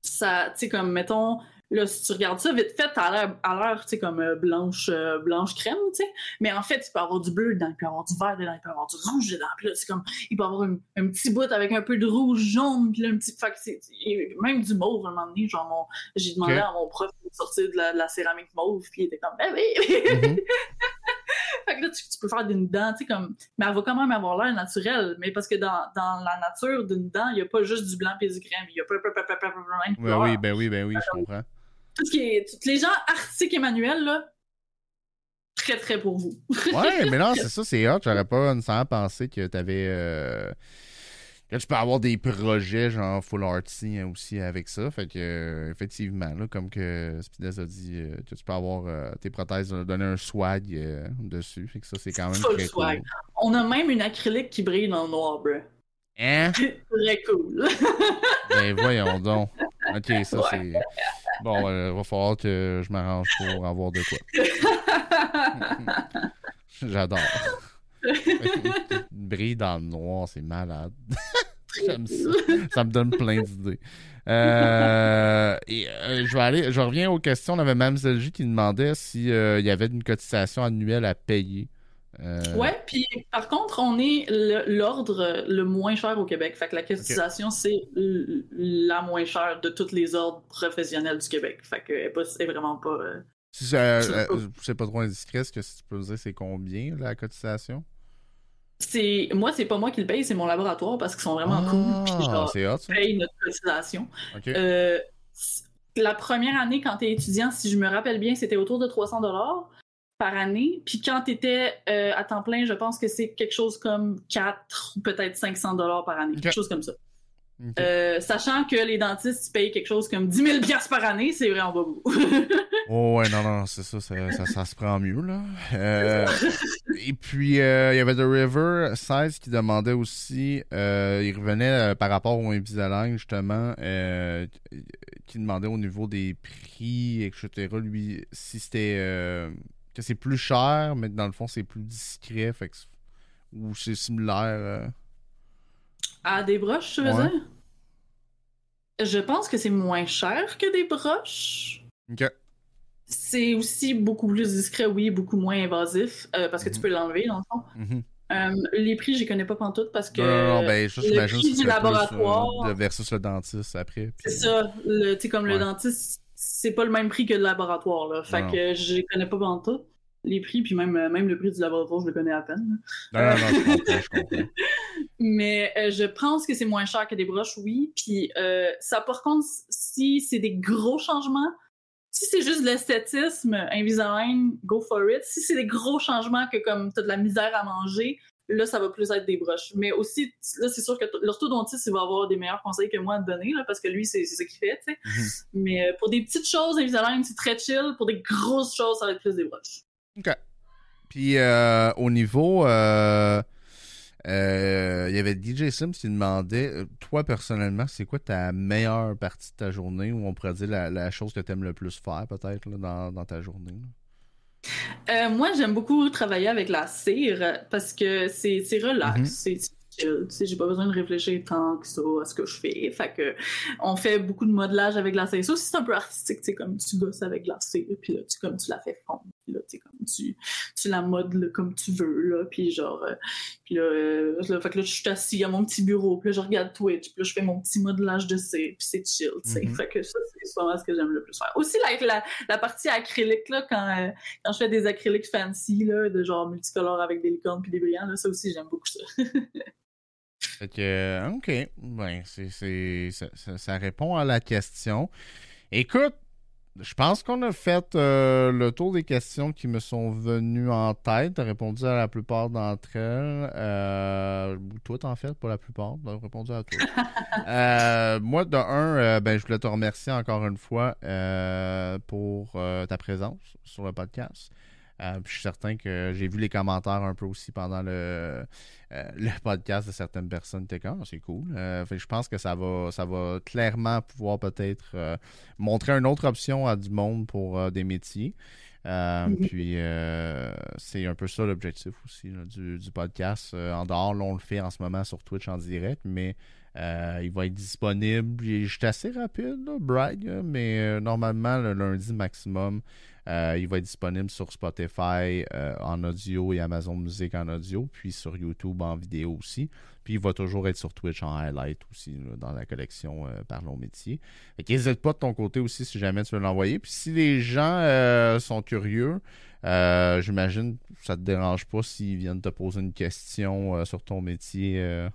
Ça, tu sais, comme, mettons, Là, si tu regardes ça vite fait, t'as l'air, tu sais, comme euh, blanche, euh, blanche crème, tu sais. Mais en fait, il peut avoir du bleu dedans, il peut avoir du vert dedans, il peut avoir du rouge dedans. Puis là, c'est comme, il peut y avoir un, petit bout avec un peu de rouge jaune, puis là, un petit, fait que c'est, même du mauve à un moment donné. Genre, j'ai demandé à mon prof de sortir de la, céramique mauve, puis il était comme, ben oui! Mm-hmm. fait que là, tu, peux faire une dent, tu sais, comme, mais elle va quand même avoir l'air naturelle. Mais parce que dans, dans la nature d'une dent, il n'y a pas juste du blanc et du crème, il y a plein, plein, plein, plein, plein, plein, ben ben comprends tout ce qui est, les gens artistiques et manuels, là, très, très pour vous. ouais, mais non, c'est ça, c'est hot. J'aurais pas nécessairement pensé que t'avais. Euh, que tu peux avoir des projets genre full artsy hein, aussi avec ça. Fait que, euh, effectivement, là, comme que Spides a dit, euh, que tu peux avoir tes prothèses, donner un swag dessus. Fait que ça, c'est quand même très swag. Cool. On a même une acrylique qui brille dans le noir, bro. Hein? très cool. ben voyons donc. Ok, ça c'est. Bon, il euh, va falloir que je m'arrange pour avoir de quoi. J'adore. Brille dans le noir, c'est malade. J'aime ça. Ça me donne plein d'idées. Euh, et, euh, je vais aller, je reviens aux questions. On avait Mme Zelji qui demandait s'il y avait une cotisation annuelle à payer euh, ouais, puis par contre, on est l'ordre le, moins cher au Québec. Fait que la cotisation, c'est la moins chère de tous les ordres professionnels du Québec. Fait que c'est vraiment pas. Euh, c'est pas trop indiscret, ce que si tu peux dire, c'est combien la cotisation? C'est moi, c'est pas moi qui le paye, c'est mon laboratoire parce qu'ils sont vraiment cool. Puis ah, je paye notre cotisation. Euh, la première année, quand tu es étudiant, si je me rappelle bien, c'était autour de 300 dollars par année. Puis quand tu étais euh, à temps plein, je pense que c'est quelque chose comme 4 ou peut-être 500 dollars par année, quelque chose comme ça. Euh, sachant que les dentistes payent quelque chose comme 10 000 par année, c'est vraiment pas beaucoup. oh ouais, non, non, c'est ça ça, se prend mieux, là. Euh, et puis, il y avait The River 16 qui demandait aussi, il revenait par rapport au Invisalign, justement, qui demandait au niveau des prix, etc., lui, si c'était que c'est plus cher, mais dans le fond, c'est plus discret. Fait ou c'est similaire. Euh. À des broches, tu veux dire? Je pense que c'est moins cher que des broches. OK. C'est aussi beaucoup plus discret, oui, beaucoup moins invasif, euh, parce que tu mhm. peux l'enlever, dans le fond. Mhm. Euh, les prix, je les connais pas pantoute parce que non, non, ben, le prix du laboratoire versus le dentiste après. C'est ça, tu sais comme le dentiste, c'est pas le même prix que le laboratoire là. Fait que je les connais pas pantoute les prix, puis même, euh, même le prix du laboratoire, je le connais à peine. Non, non, non, je comprends, je comprends. Mais euh, je pense que c'est moins cher que des broches, oui. Puis euh, ça, par contre, si c'est des gros changements, si c'est juste l'esthétisme, Invisalign, go for it. Si c'est des gros changements que comme t'as de la misère à manger, là, ça va plus être des broches. Mais aussi, là, c'est sûr que l'orthodontiste, il va avoir des meilleurs conseils que moi à te donner, là, parce que lui, c'est ce qu'il fait, tu sais. Mhm. Mais pour des petites choses, Invisalign, c'est très chill. Pour des grosses choses, ça va être plus des broches. OK. Puis euh, au niveau. Euh, euh, il y avait DJ Sims qui demandait Toi, personnellement, c'est quoi ta meilleure partie de ta journée ou on pourrait dire la, chose que tu aimes le plus faire, peut-être, dans, dans, ta journée Moi, j'aime beaucoup travailler avec la cire parce que c'est relax. Mm-hmm. C'est j'ai pas besoin de réfléchir tant que ça à ce que je fais. Fait que on fait beaucoup de modelage avec la cire. Ça aussi, c'est un peu artistique, tu comme tu gosses avec la cire, puis là, tu, comme tu la fais fondre. Puis là, comme tu, tu la modes comme tu veux, là. Puis genre, euh, puis là, euh, là, fait que là, je suis assis à mon petit bureau, puis là, je regarde Twitch, puis là, je fais mon petit modelage de C, puis c'est chill, tu sais. Mhm. Fait que ça, c'est vraiment ce que j'aime le plus faire. Aussi, là, avec la, la partie acrylique, là, quand, euh, quand je fais des acryliques fancy, là, de genre multicolores avec des licornes puis des brillants, là, ça aussi, j'aime beaucoup ça. Fait que, OK. Ben, c'est, c'est, ça, ça- ça répond à la question. Écoute, je pense qu'on a fait euh, le tour des questions qui me sont venues en tête. Tu as répondu à la plupart d'entre elles. Euh, toi, en fait, pas la plupart. Tu répondu à tout. Euh, moi, de un, euh, ben, je voulais te remercier encore une fois pour ta présence sur le podcast. Euh, puis je suis certain que j'ai vu les commentaires un peu aussi pendant le, euh, le podcast de certaines personnes. Comme, Ah, c'est cool. Euh, fait je pense que ça va, ça va clairement pouvoir peut-être montrer une autre option à du monde pour des métiers. Mhm. Puis c'est un peu ça l'objectif aussi là, du, du podcast. En dehors, là, on le fait en ce moment sur Twitch en direct, mais euh, il va être disponible. Je suis assez rapide, là, mais euh, normalement, le lundi maximum, euh, il va être disponible sur Spotify euh, en audio et Amazon Music en audio, puis sur YouTube en vidéo aussi. Puis il va toujours être sur Twitch en highlight aussi, là, dans la collection euh, Parlons Métier. Fait qu'hésite pas de ton côté aussi si jamais tu veux l'envoyer. Puis si les gens sont curieux, j'imagine que ça te dérange pas s'ils viennent te poser une question sur ton métier.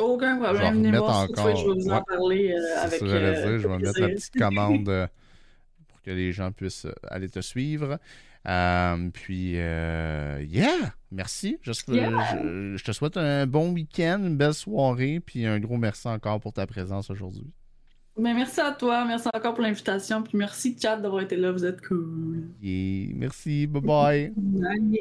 Aucun Je vais problème. Venez voir sur Twitch, je vais vous en parler avec. ça dire. Je vais mettre la petite commande pour que les gens puissent euh, aller te suivre. Euh, puis, euh, yeah! Merci. Je, Yeah. je- je te souhaite un bon week-end, une belle soirée, puis un gros merci encore pour ta présence aujourd'hui. Mais merci à toi, merci encore pour l'invitation, puis merci Chad d'avoir été là, vous êtes cool. Et merci. Bye bye. Bye.